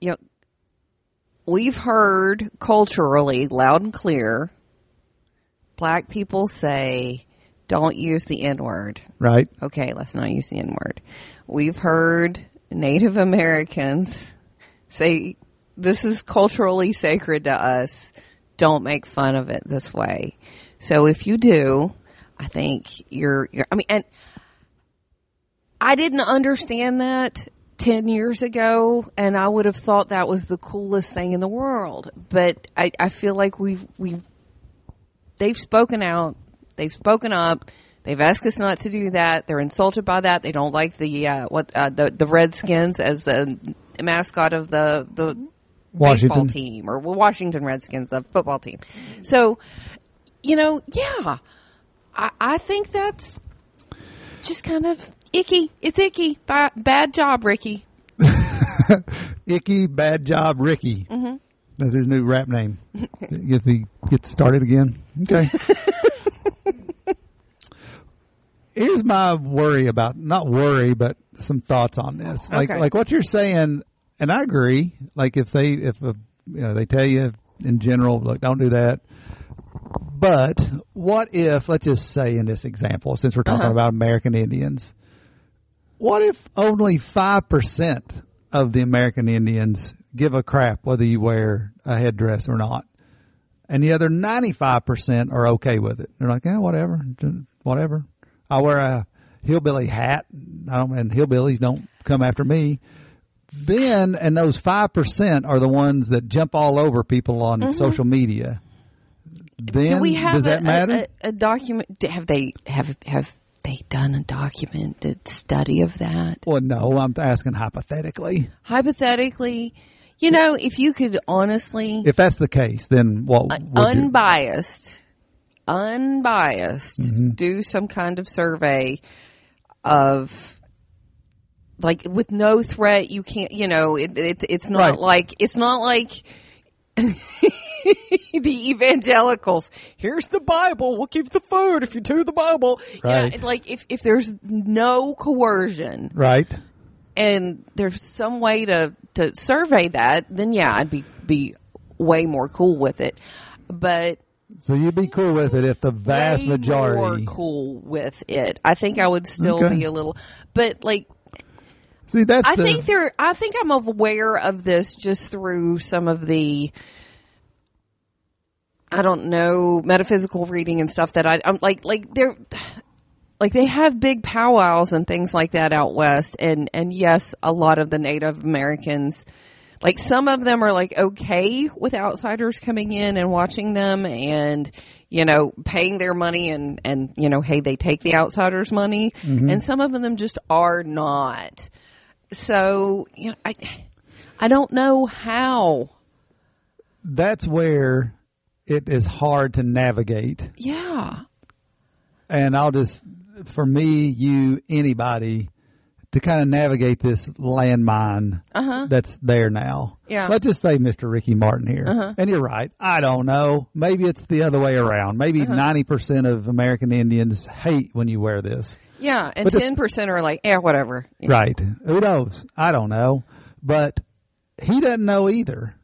you know we've heard culturally loud and clear black people say don't use the N word. Right? Okay, let's not use the N word. We've heard Native Americans say this is culturally sacred to us. Don't make fun of it this way. So if you do, I think you're, you're I mean, and I didn't understand that 10 years ago and I would have thought that was the coolest thing in the world. But I, I feel like we've, we've, they've spoken out. They've spoken up. They've asked us not to do that. They're insulted by that. They don't like the uh, what uh, the the Redskins as the mascot of the the Washington. team or Washington Redskins, the football team. So, you know, yeah, I, I think that's just kind of icky. It's icky. Ba- bad job, Ricky. Icky bad job, Ricky. Mm-hmm. That's his new rap name. if he gets started again, okay. Here's my worry about not worry, but some thoughts on this. Like Okay. like what you're saying, and I agree. Like if they if a, you know they tell you in general, like don't do that. But what if let's just say in this example, since we're talking Uh-huh. about American Indians, what if only five percent of the American Indians give a crap whether you wear a headdress or not, and the other ninety-five percent are okay with it? They're like, yeah, whatever, whatever. I wear a hillbilly hat. I don't, and hillbillies don't come after me. Then, and those five percent are the ones that jump all over people on social media. Then, Mm-hmm. Do we have does a, that matter? A, a, a document? Have they have have they done a documented study of that? well, no, I'm asking hypothetically. Hypothetically, you know, if you could honestly, If that's the case, then what? would you- unbiased, unbiased, Mm-hmm. do some kind of survey of like with no threat. You can't, you know, it, it it's not Right. like it's not like. the evangelicals. Here's the Bible. We'll give the food if you do the Bible. You know, Right. like if if there's no coercion, right? and there's some way to to survey that, then yeah, I'd be be way more cool with it. But So you'd be cool with it if the vast majority. more cool with it. I think I would still Okay. be a little, but like See, that's I the, think there. I think I'm aware of this just through some of the. I don't know metaphysical reading and stuff that I, I'm like like they're like they have big powwows and things like that out west and and yes a lot of the Native Americans like some of them are like okay with outsiders coming in and watching them and you know paying their money and and you know hey they take the outsiders money. Mm-hmm. And some of them just are not. So you know I I don't know how. That's where it is hard to navigate. yeah And I'll just, for me, you, anybody, to kind of navigate this landmine that's there now. Uh-huh. Yeah. Uh-huh. Let's just say Mr. Ricky Martin here. And you're right. I don't know. Maybe it's the other way around. Maybe Uh-huh. 90% of American Indians hate when you wear this. yeah and But ten percent are like yeah whatever Right. Who knows? I don't know. But he doesn't know either.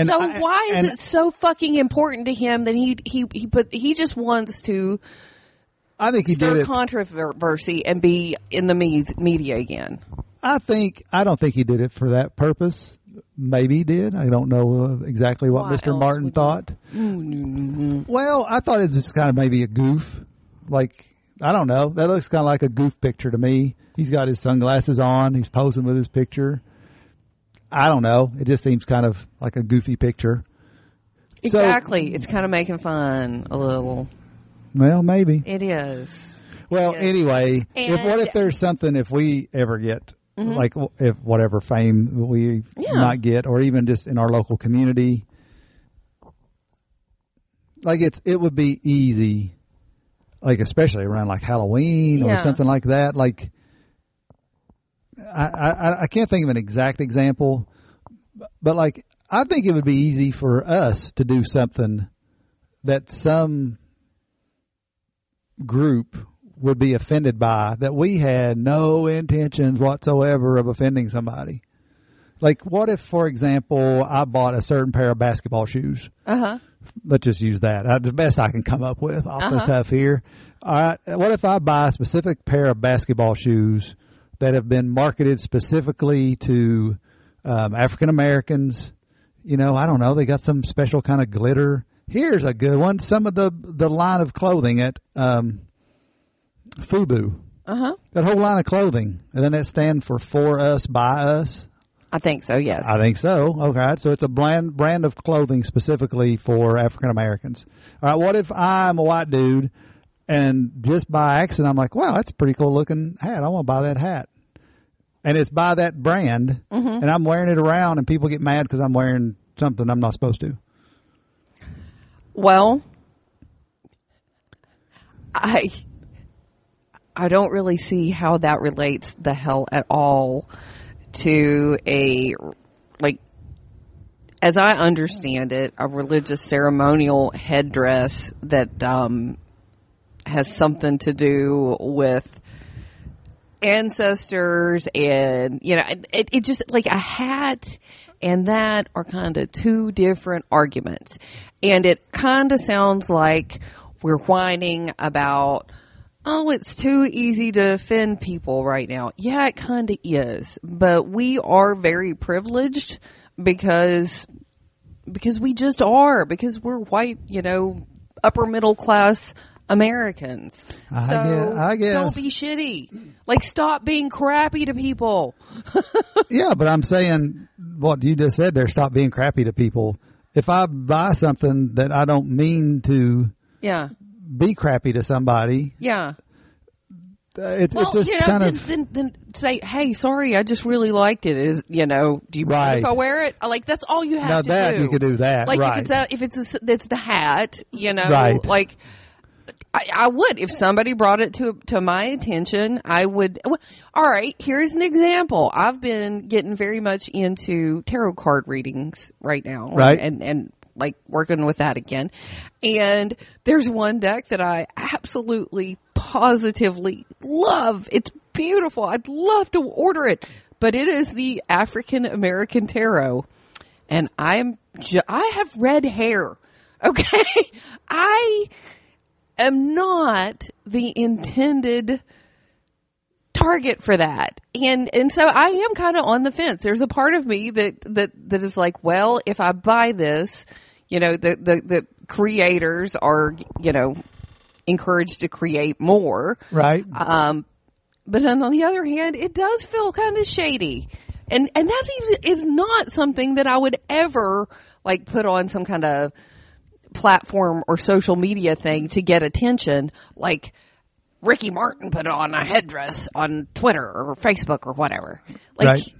And so I- why is it so fucking important to him that he he he put he just wants to I think he stir did it. controversy and be in the media again. I think I don't think he did it for that purpose. Maybe he did. I don't know uh, exactly what Why Mr. Martin you- thought. Well, I thought it was just kind of maybe a goof. Like I don't know. That looks kind of like a goof picture to me. He's got his sunglasses on. He's posing with his picture. I don't know. It just seems kind of like a goofy picture. So- Exactly. it's kind of making fun a little. Well, maybe. It is. Well, Yeah. anyway, if what if there's something if we ever get like if whatever fame we Mm-hmm. Yeah. might get, or even just in our local community, like it's it would be easy, like especially around like Halloween or something like that. Like I, I I can't think of an exact example, but like I think it would be easy for us to do something that some group would be offended by that we had no intentions whatsoever of offending somebody. Like, what if, for example, I bought a certain pair of basketball shoes? Uh huh. Let's just use that. Uh, the best I can come up with off the Uh-huh. cuff here. All right. What if I buy a specific pair of basketball shoes that have been marketed specifically to um, African Americans? You know, I don't know. They got some special kind of glitter. Here's a good one. Some of the the line of clothing at um, FUBU. Uh huh. That whole line of clothing. And then that stand for for us, by us. I think so. Yes. I think so. Okay. So it's a brand brand of clothing specifically for African Americans. All right. What if I'm a white dude and just by accident I'm like, wow, that's a pretty cool looking hat. I want to buy that hat. And it's by that brand and I'm wearing it around and people get mad because I'm wearing something I'm not supposed to. Well, I I don't really see how that relates the hell at all to a like as I understand it, a religious ceremonial headdress that um, has something to do with ancestors and you know it, it just like a hat and that are kind of two different arguments. And it kind of sounds like we're whining about oh it's too easy to offend people right now. Yeah it kind of is. But we are very privileged because because we just are because we're white you know upper middle class Americans. I so guess- I guess. don't be shitty. Like stop being crappy to people. yeah, but I'm saying what you just said there, stop being crappy to people. If I buy something that I don't mean to Yeah. be crappy to somebody, Yeah. uh, it's, Well, it's just you know, kind then, of then, then say, hey, sorry, I just really liked it. Is you know, do you mind if I wear it? Like that's all you have Now to that do. you could do that, Like right. if it's a, if it's a, it's the hat, you know, Right. like. I, I would if somebody brought it to to my attention. I would. well, All right, here's an example. I've been getting very much into tarot card readings right now, Right. And and like working with that again. And there's one deck that I absolutely positively love. It's beautiful. I'd love to order it, but it is the African American Tarot. And I'm ju- I have red hair. Okay? I am not the intended target for that. And and so I am kind of on the fence. There's a part of me that that that is like, well, if I buy this, you know, the the the creators are, you know, encouraged to create more. right. Um, but on the other hand, it does feel kind of shady, and and that is, is not something that I would ever like put on some kind of platform or social media thing to get attention, like Ricky Martin put on a headdress on Twitter or Facebook or whatever. Like, Right.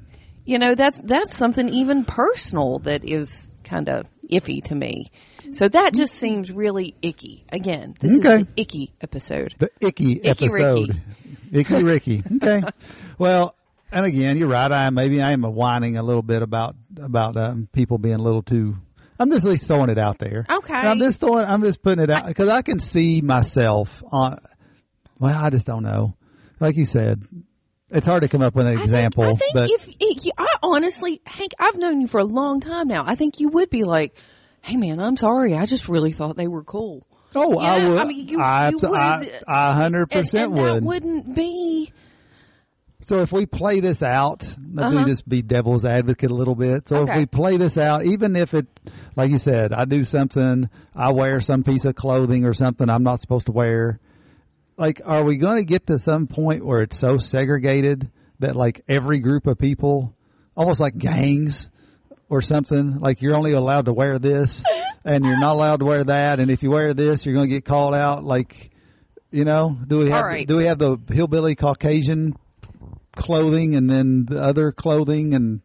you know, that's that's something even personal that is kind of iffy to me. So that just seems really icky. Again, this Okay. is an icky episode. The icky, Icky episode. Ricky. Icky Ricky. Okay. well, and again, you're right. I maybe I am whining a little bit about about um, people being a little too. I'm just at least throwing it out there. Okay. And I'm just throwing. I'm just putting it out because I can see myself on. Well, I just don't know. Like you said, it's hard to come up with an I think- example. I think, but if if- I honestly, Hank, I've known you for a long time now. I think you would be like, "Hey, man, I'm sorry. I just really thought they were cool." Oh, I Yeah, would. I mean, you- I, you I, would. I hundred And, percent and that would. wouldn't be. So if we play this out, let Uh-huh. me just be devil's advocate a little bit. So if we play this out, even if it, like you said, I do something, I wear some piece of clothing or something I'm not supposed to wear. Like, are we going to get to some point where it's so segregated that like every group of people, almost like gangs or something, like you're only allowed to wear this and you're not allowed to wear that. And if you wear this, you're going to get called out. Like, you know, do we have, right. do we have the hillbilly Caucasian clothing and then the other clothing and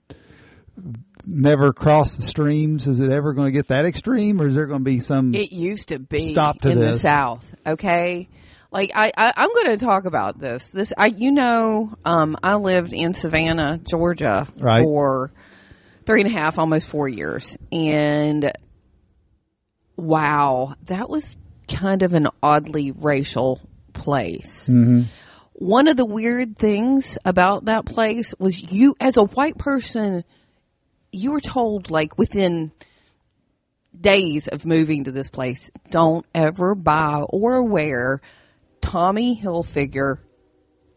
never cross the streams? Is it ever going to get that extreme, or is there going to be some? It used to be Stop to in the. South. Okay. Like I, I I'm going to talk about this. This I you know um I lived in Savannah, Georgia Right. for three and a half, almost four years, and wow, that was kind of an oddly racial place. One of the weird things about that place was you, as a white person, you were told like within days of moving to this place, don't ever buy or wear Tommy Hilfiger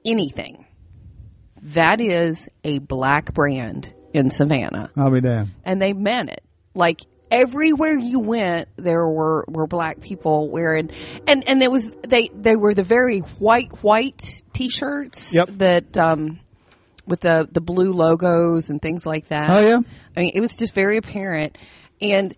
anything. That is a black brand in Savannah I'll be damned. and they meant it. Like everywhere you went, there were were black people wearing, and and there was they they were the very white white t-shirts. Yep. That um, with the the blue logos and things like that. Oh, yeah? I mean, it was just very apparent, and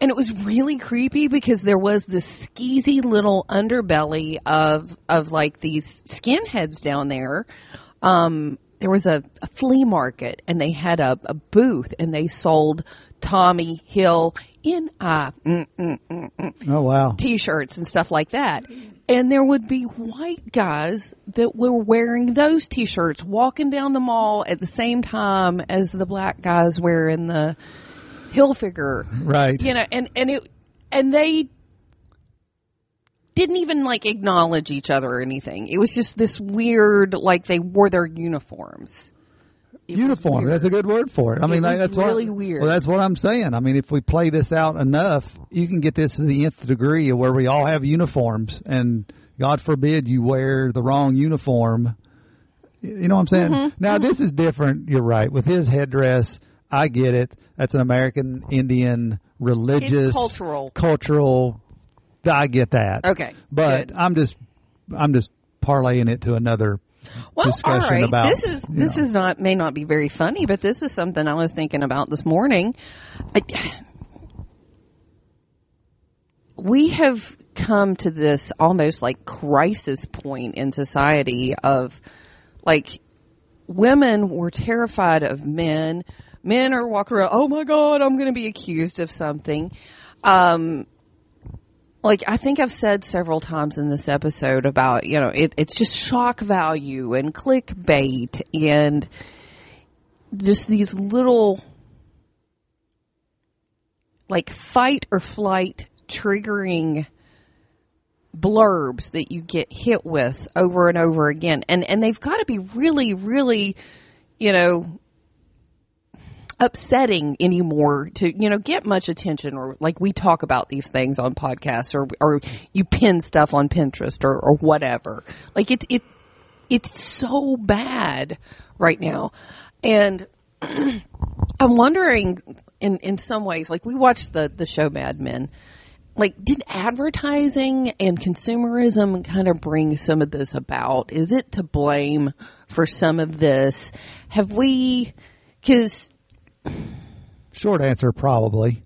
and it was really creepy because there was this skeezy little underbelly of of like these skinheads down there. Um, there was a, a flea market, and they had a, a booth, and they sold Tommy Hill in uh, mm, mm, mm, mm, Oh wow. t-shirts and stuff like that. And there would be white guys that were wearing those t-shirts walking down the mall at the same time as the black guys wearing the Hilfiger. Right. You know, and, and it, and they didn't even like acknowledge each other or anything. It was just this weird, like they wore their uniforms. It uniform. That's a good word for it. I mean, was that's really what, weird. Well, that's what I'm saying. I mean, if we play this out enough, you can get this to the nth degree of where we all have uniforms, and God forbid you wear the wrong uniform. You know what I'm saying? Mm-hmm. Now this is different. You're right. With his headdress, I get it. That's an American Indian religious cultural. cultural. I get that. Okay, but good. I'm just I'm just parlaying it to another well, discussion all right. about this is this know. is not may not be very funny, but this is something I was thinking about this morning. I, we have come to this almost like crisis point in society of like women were terrified of men. Men are walking around, oh my God, I'm going to be accused of something. Um, like I think I've said several times in this episode about, you know, it, it's just shock value and clickbait and just these little like fight or flight triggering blurbs that you get hit with over and over again. And and they've got to be really really, you know, upsetting anymore to you know get much attention or like we talk about these things on podcasts or or you pin stuff on Pinterest or or whatever. Like it it it's so bad right now. And I'm wondering in in some ways like we watched the the show Mad Men like did advertising and consumerism kind of bring some of this about is it to blame for some of this have we cuz Short answer, probably.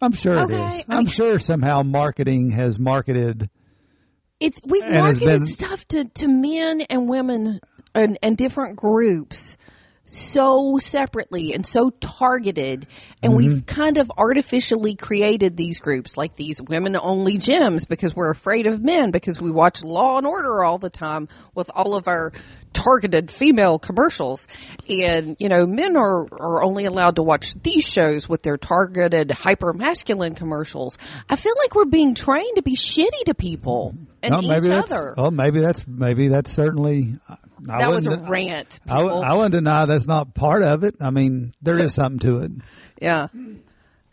I'm sure it Okay, is. I I'm mean- sure somehow marketing has marketed. it's we've marketed been- stuff to, to men and women and, and different groups so separately and so targeted and Mm-hmm. we've kind of artificially created these groups like these women only gyms because we're afraid of men because we watch law and order all the time with all of our targeted female commercials and you know men are are only allowed to watch these shows with their targeted hyper masculine commercials i feel like we're being trained to be shitty to people and oh, maybe each that's. other Oh, maybe that's. Maybe that's certainly. I that was a rant I, w- I wouldn't deny that's not part of it. I mean, there is something to it. yeah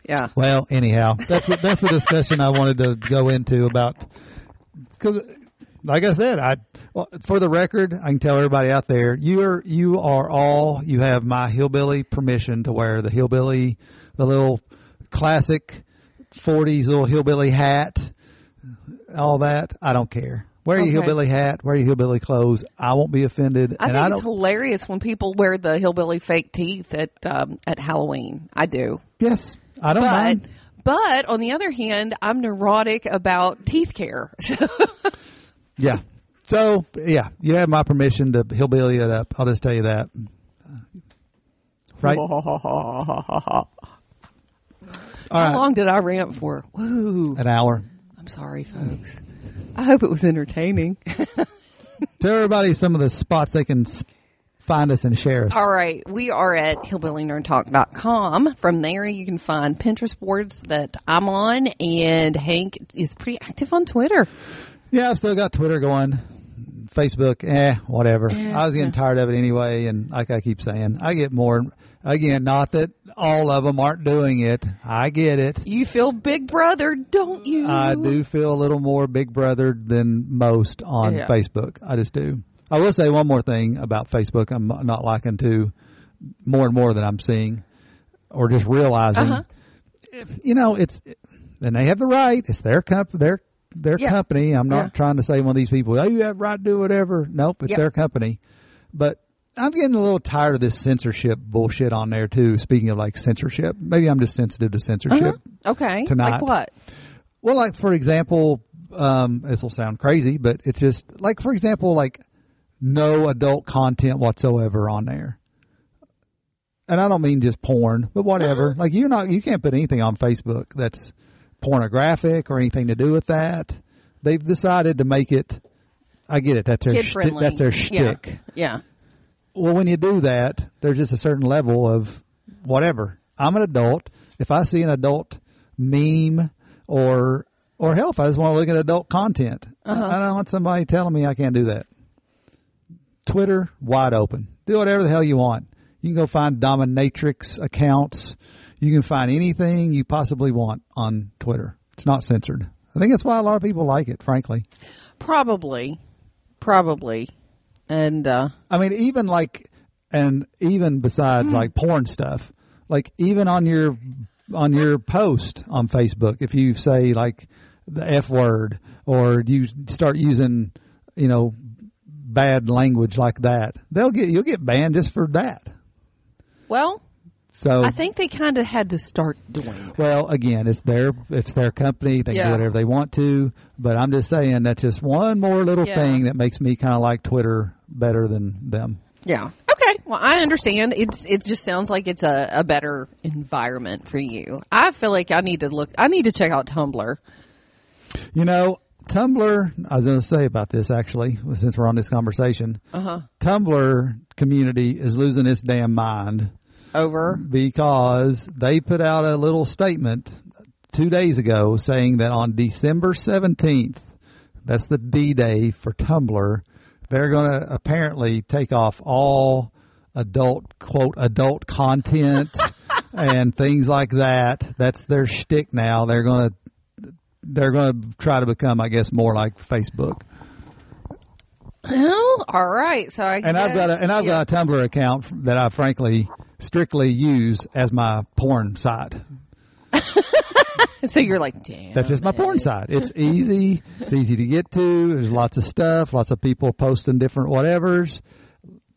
Yeah. Well, anyhow, that's a, that's a discussion I wanted to go into about because, like I said, I well, for the record, I can tell everybody out there, you are you are all you have my hillbilly permission to wear the hillbilly, the little classic '40s little hillbilly hat, all that. I don't care. Wear your hillbilly hat, wear your hillbilly clothes. I won't be offended, I think I it's hilarious when people wear the hillbilly fake teeth at um, at Halloween. I do. Yes, I don't But mind. but on the other hand, I'm neurotic about teeth care. Yeah. So yeah, you have my permission to hillbilly it up. I'll just tell you that. Right. All How right. long did I rant for? Woo! An hour. I'm sorry, folks. I hope it was entertaining. Tell everybody some of the spots they can find us and share us. All right. We are at hillbillynerdtalk.com. From there, you can find Pinterest boards that I'm on, and Hank is pretty active on Twitter. Yeah, I've still got Twitter going. Facebook, eh, whatever. Eh, I was getting tired of it anyway, and like I keep saying, I get more. Again, not that all of them aren't doing it. I get it. You feel big brother, don't you? I do feel a little more big brother than most on Yeah. Facebook. I just do. I will say one more thing about Facebook. I'm not liking to more and more that I'm seeing or just realizing. Uh-huh. You know, it's and they have the right. It's their comp their their Yeah. company. I'm not Yeah. trying to say one of these people. Oh, you have right to do whatever. Nope, it's Yep. their company. But I'm getting a little tired of this censorship bullshit on there too. Speaking of like censorship, maybe I'm just sensitive to censorship. Uh-huh. Okay. Tonight. Like what? Well, like for example, um, this will sound crazy, but it's just like for example, like no adult content whatsoever on there. And I don't mean just porn, but whatever. Like you're not, you can't put anything on Facebook that's pornographic or anything to do with that. They've decided to make it. I get it. That's their shtick. That's their Yeah. shtick. Yeah. Well, when you do that, there's just a certain level of whatever. I'm an adult. If I see an adult meme or or hell, if I just want to look at adult content, Uh-huh. I don't want somebody telling me I can't do that. Twitter wide open. Do whatever the hell you want. You can go find dominatrix accounts. You can find anything you possibly want on Twitter. It's not censored. I think that's why a lot of people like it, frankly. Probably. Probably. And, uh, I mean, even like, and even besides Hmm. like porn stuff, like even on your on your post on Facebook, if you say like the f word or you start using, you know, bad language like that, they'll get you'll get banned just for that. well, So I think they kind of had to start doing that. Well, again, it's their it's their company. They can Yeah. do whatever they want to. But I'm just saying that's just one more little Yeah. thing that makes me kind of like Twitter better than them. Yeah. Okay. Well, I understand. It's it just sounds like it's a, a better environment for you. I feel like I need to look. I need to check out Tumblr. You know, Tumblr. I was going to say about this actually, since we're on this conversation. Uh huh. Tumblr community is losing its damn mind Over. because they put out a little statement two days ago saying that on December 17th, that's the D Day for Tumblr, they're going to apparently take off all adult, quote, adult content and things like that. That's their shtick now. They're going to, they're going to try to become, I guess, more like Facebook. Well, all right. So I And I've got a, and I've got a Tumblr account that I frankly strictly use as my porn site. So you're like, damn. That's just my porn site. It's easy. It's easy to get to. There's lots of stuff. Lots of people posting different whatevers.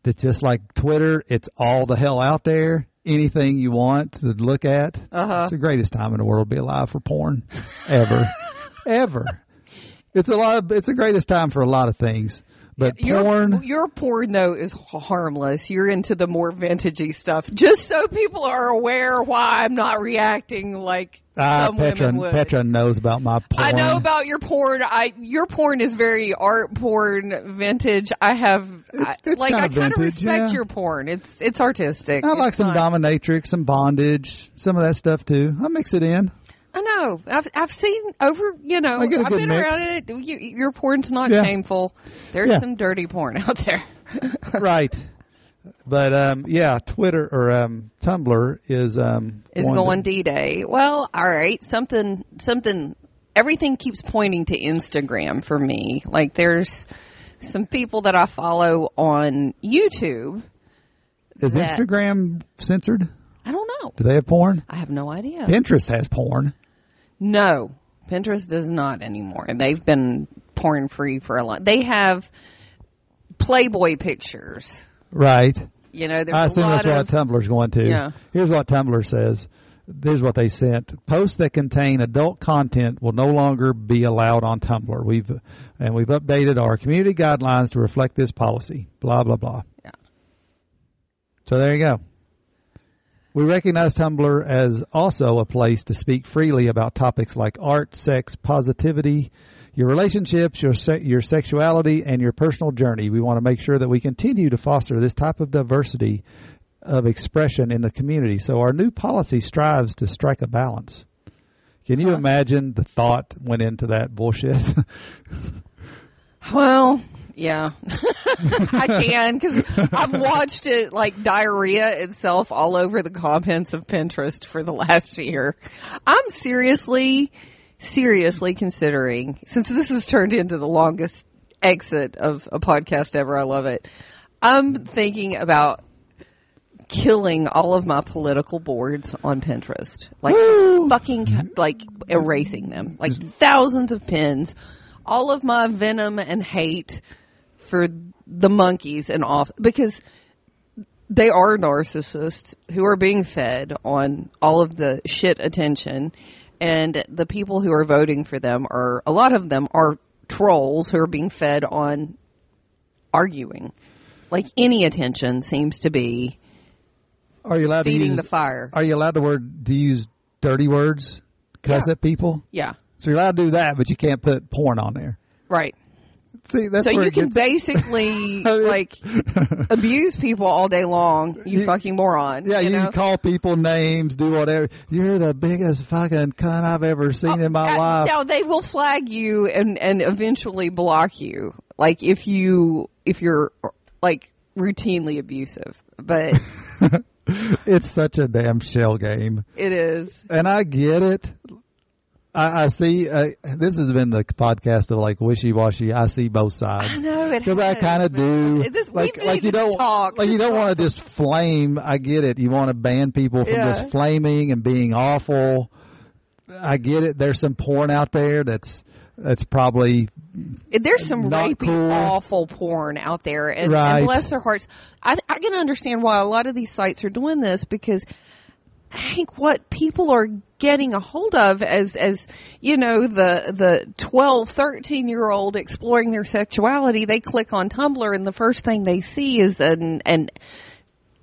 It's just like Twitter. It's all the hell out there. Anything you want to look at. Uh-huh. It's the greatest time in the world to be alive for porn, ever, ever. It's a lot. Of, it's the greatest time for a lot of things. But Your, porn. your porn though is harmless. You're into the more vintagey stuff. Just so people are aware why I'm not reacting like Ah, some Petra, women would. Petra knows about my porn. I know about your porn. I your porn is very art porn, vintage. I have I, it's like I kind of respect yeah. your porn. It's it's artistic. I like It's some fun. dominatrix, some bondage, some of that stuff too. I mix it in. I know. I've I've seen over. You know, I get a I've been mix. around it. You, your porn's not Yeah. shameful. There's Yeah. some dirty porn out there. right. But um, yeah, Twitter or um, Tumblr is um, is going D Day. Well, all right, something, something. Everything keeps pointing to Instagram for me. Like there's some people that I follow on YouTube. Is that- Instagram censored? I don't know. Do they have porn? I have no idea. Pinterest has porn. No, Pinterest does not anymore. And they've been porn free for a long. They have Playboy pictures. Right. You know, there's I assume lot that's of what Tumblr's going to. Yeah. Here's what Tumblr says. Here's what they sent. Posts that contain adult content will no longer be allowed on Tumblr. We've and we've updated our community guidelines to reflect this policy. Blah blah blah. Yeah. So there you go. We recognize Tumblr as also a place to speak freely about topics like art, sex, positivity, your relationships, your se- your sexuality, and your personal journey. We want to make sure that we continue to foster this type of diversity of expression in the community. So our new policy strives to strike a balance. Can you imagine the thought went into that bullshit? Well, yeah, I can because I've watched it like diarrhea itself all over the comments of Pinterest for the last year. I'm seriously, seriously considering since this has turned into the longest exit of a podcast ever. I love it. I'm thinking about killing all of my political boards on Pinterest. Like fucking like erasing them. Like thousands of pins. All of my venom and hate for the monkeys and off because they are narcissists who are being fed on all of the shit attention and the people who are voting for them are a lot of them are trolls who are being fed on arguing. Like any attention seems to be are you allowed to use the fire. Are you allowed to word to use dirty words? Cuss Yeah. at people? Yeah. So you're allowed to do that, but you can't put porn on there. Right. See, that's So you can gets- basically like abuse people all day long, you, You- fucking moron. Yeah, you, you know? can call people names, do whatever. You're the biggest fucking cunt I've ever seen in my Uh, life. Now they will flag you and and eventually block you. Like if you if you're like routinely abusive, but It's such a damn shell game, it is. and I get it. I, I see. Uh, this has been the podcast of like wishy washy. I see both sides. I know because I kind of do. This, like, like you don't talk. like you don't want to just flame. I get it. You want to ban people from Yeah. just flaming and being awful. I get it. There's some porn out there that's that's probably There's some rapey, cool. awful porn out there, and, Right. and bless their hearts. I, I can understand why a lot of these sites are doing this because I think what people are getting a hold of as as you know the the 12 13 year old exploring their sexuality they click on Tumblr and the first thing they see is an an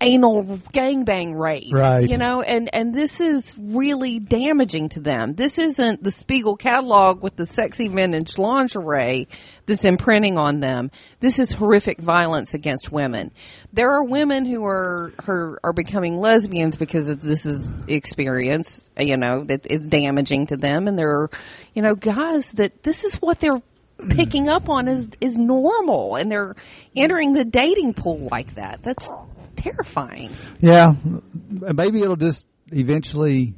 anal gangbang rape Right. you know? And and this is really damaging to them. This isn't the Spiegel catalog with the sexy vintage lingerie that's imprinting on them. This is horrific violence against women. There are women who are who are becoming lesbians because of this is experience you know that is damaging to them. And there are you know guys that this is what they're picking up on is is normal. And they're entering the dating pool like that. That's terrifying Yeah, maybe it'll just eventually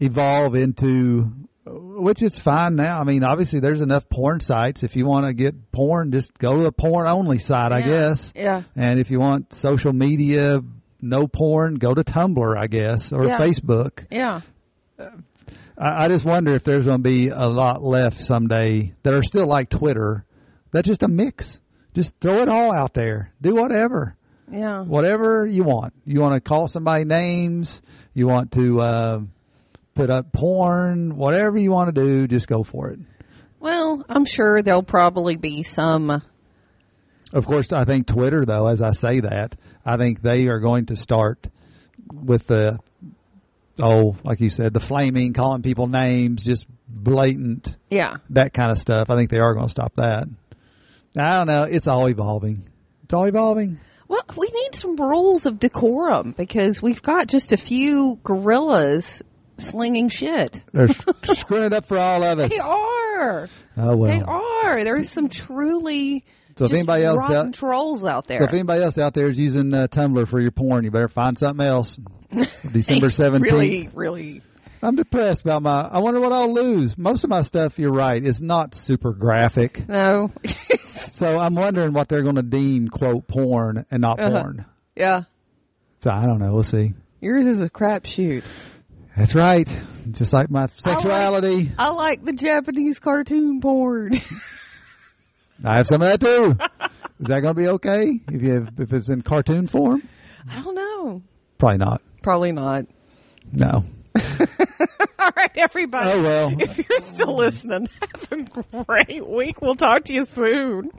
evolve into, which it's fine now. I mean, obviously there's enough porn sites. If you want to get porn, just go to a porn only site, I guess. Yeah. And if you want social media, no porn, go to Tumblr, I guess, or Yeah. Facebook. yeah I, I just wonder if there's going to be a lot left someday that are still like Twitter. That's just a mix. Just throw it all out there. Do whatever yeah whatever you want. You want to call somebody names. You want to uh, put up porn. Whatever you want to do, just go for it. well i'm sure there'll probably be some Of course, I think Twitter, though, as I say that, I think they are going to start with the oh, like you said, the flaming, calling people names, just blatant, yeah that kind of stuff. I think they are going to stop that. I don't know. It's all evolving. It's all evolving. Well, we need some rules of decorum because we've got just a few gorillas slinging shit. They're screwing it up for all of us. They are. Oh well. They are. There's some truly So if just anybody else out, trolls out so there. if anybody else out there is using uh, Tumblr for your porn, you better find something else. December seventeenth. Really, really. I'm depressed about my. I wonder what I'll lose. Most of my stuff, you're right, is not super graphic. No. So I'm wondering what they're going to deem quote porn and not Uh-huh. porn. yeah. So I don't know. We'll see. Yours is a crapshoot. That's right. Just like my sexuality. I like the Japanese cartoon porn. I have some of that too. Is that going to be okay if you have, if it's in cartoon form? I don't know. Probably not. Probably not. No. All right, everybody. Oh well. If you're still listening, have a great week. We'll talk to you soon.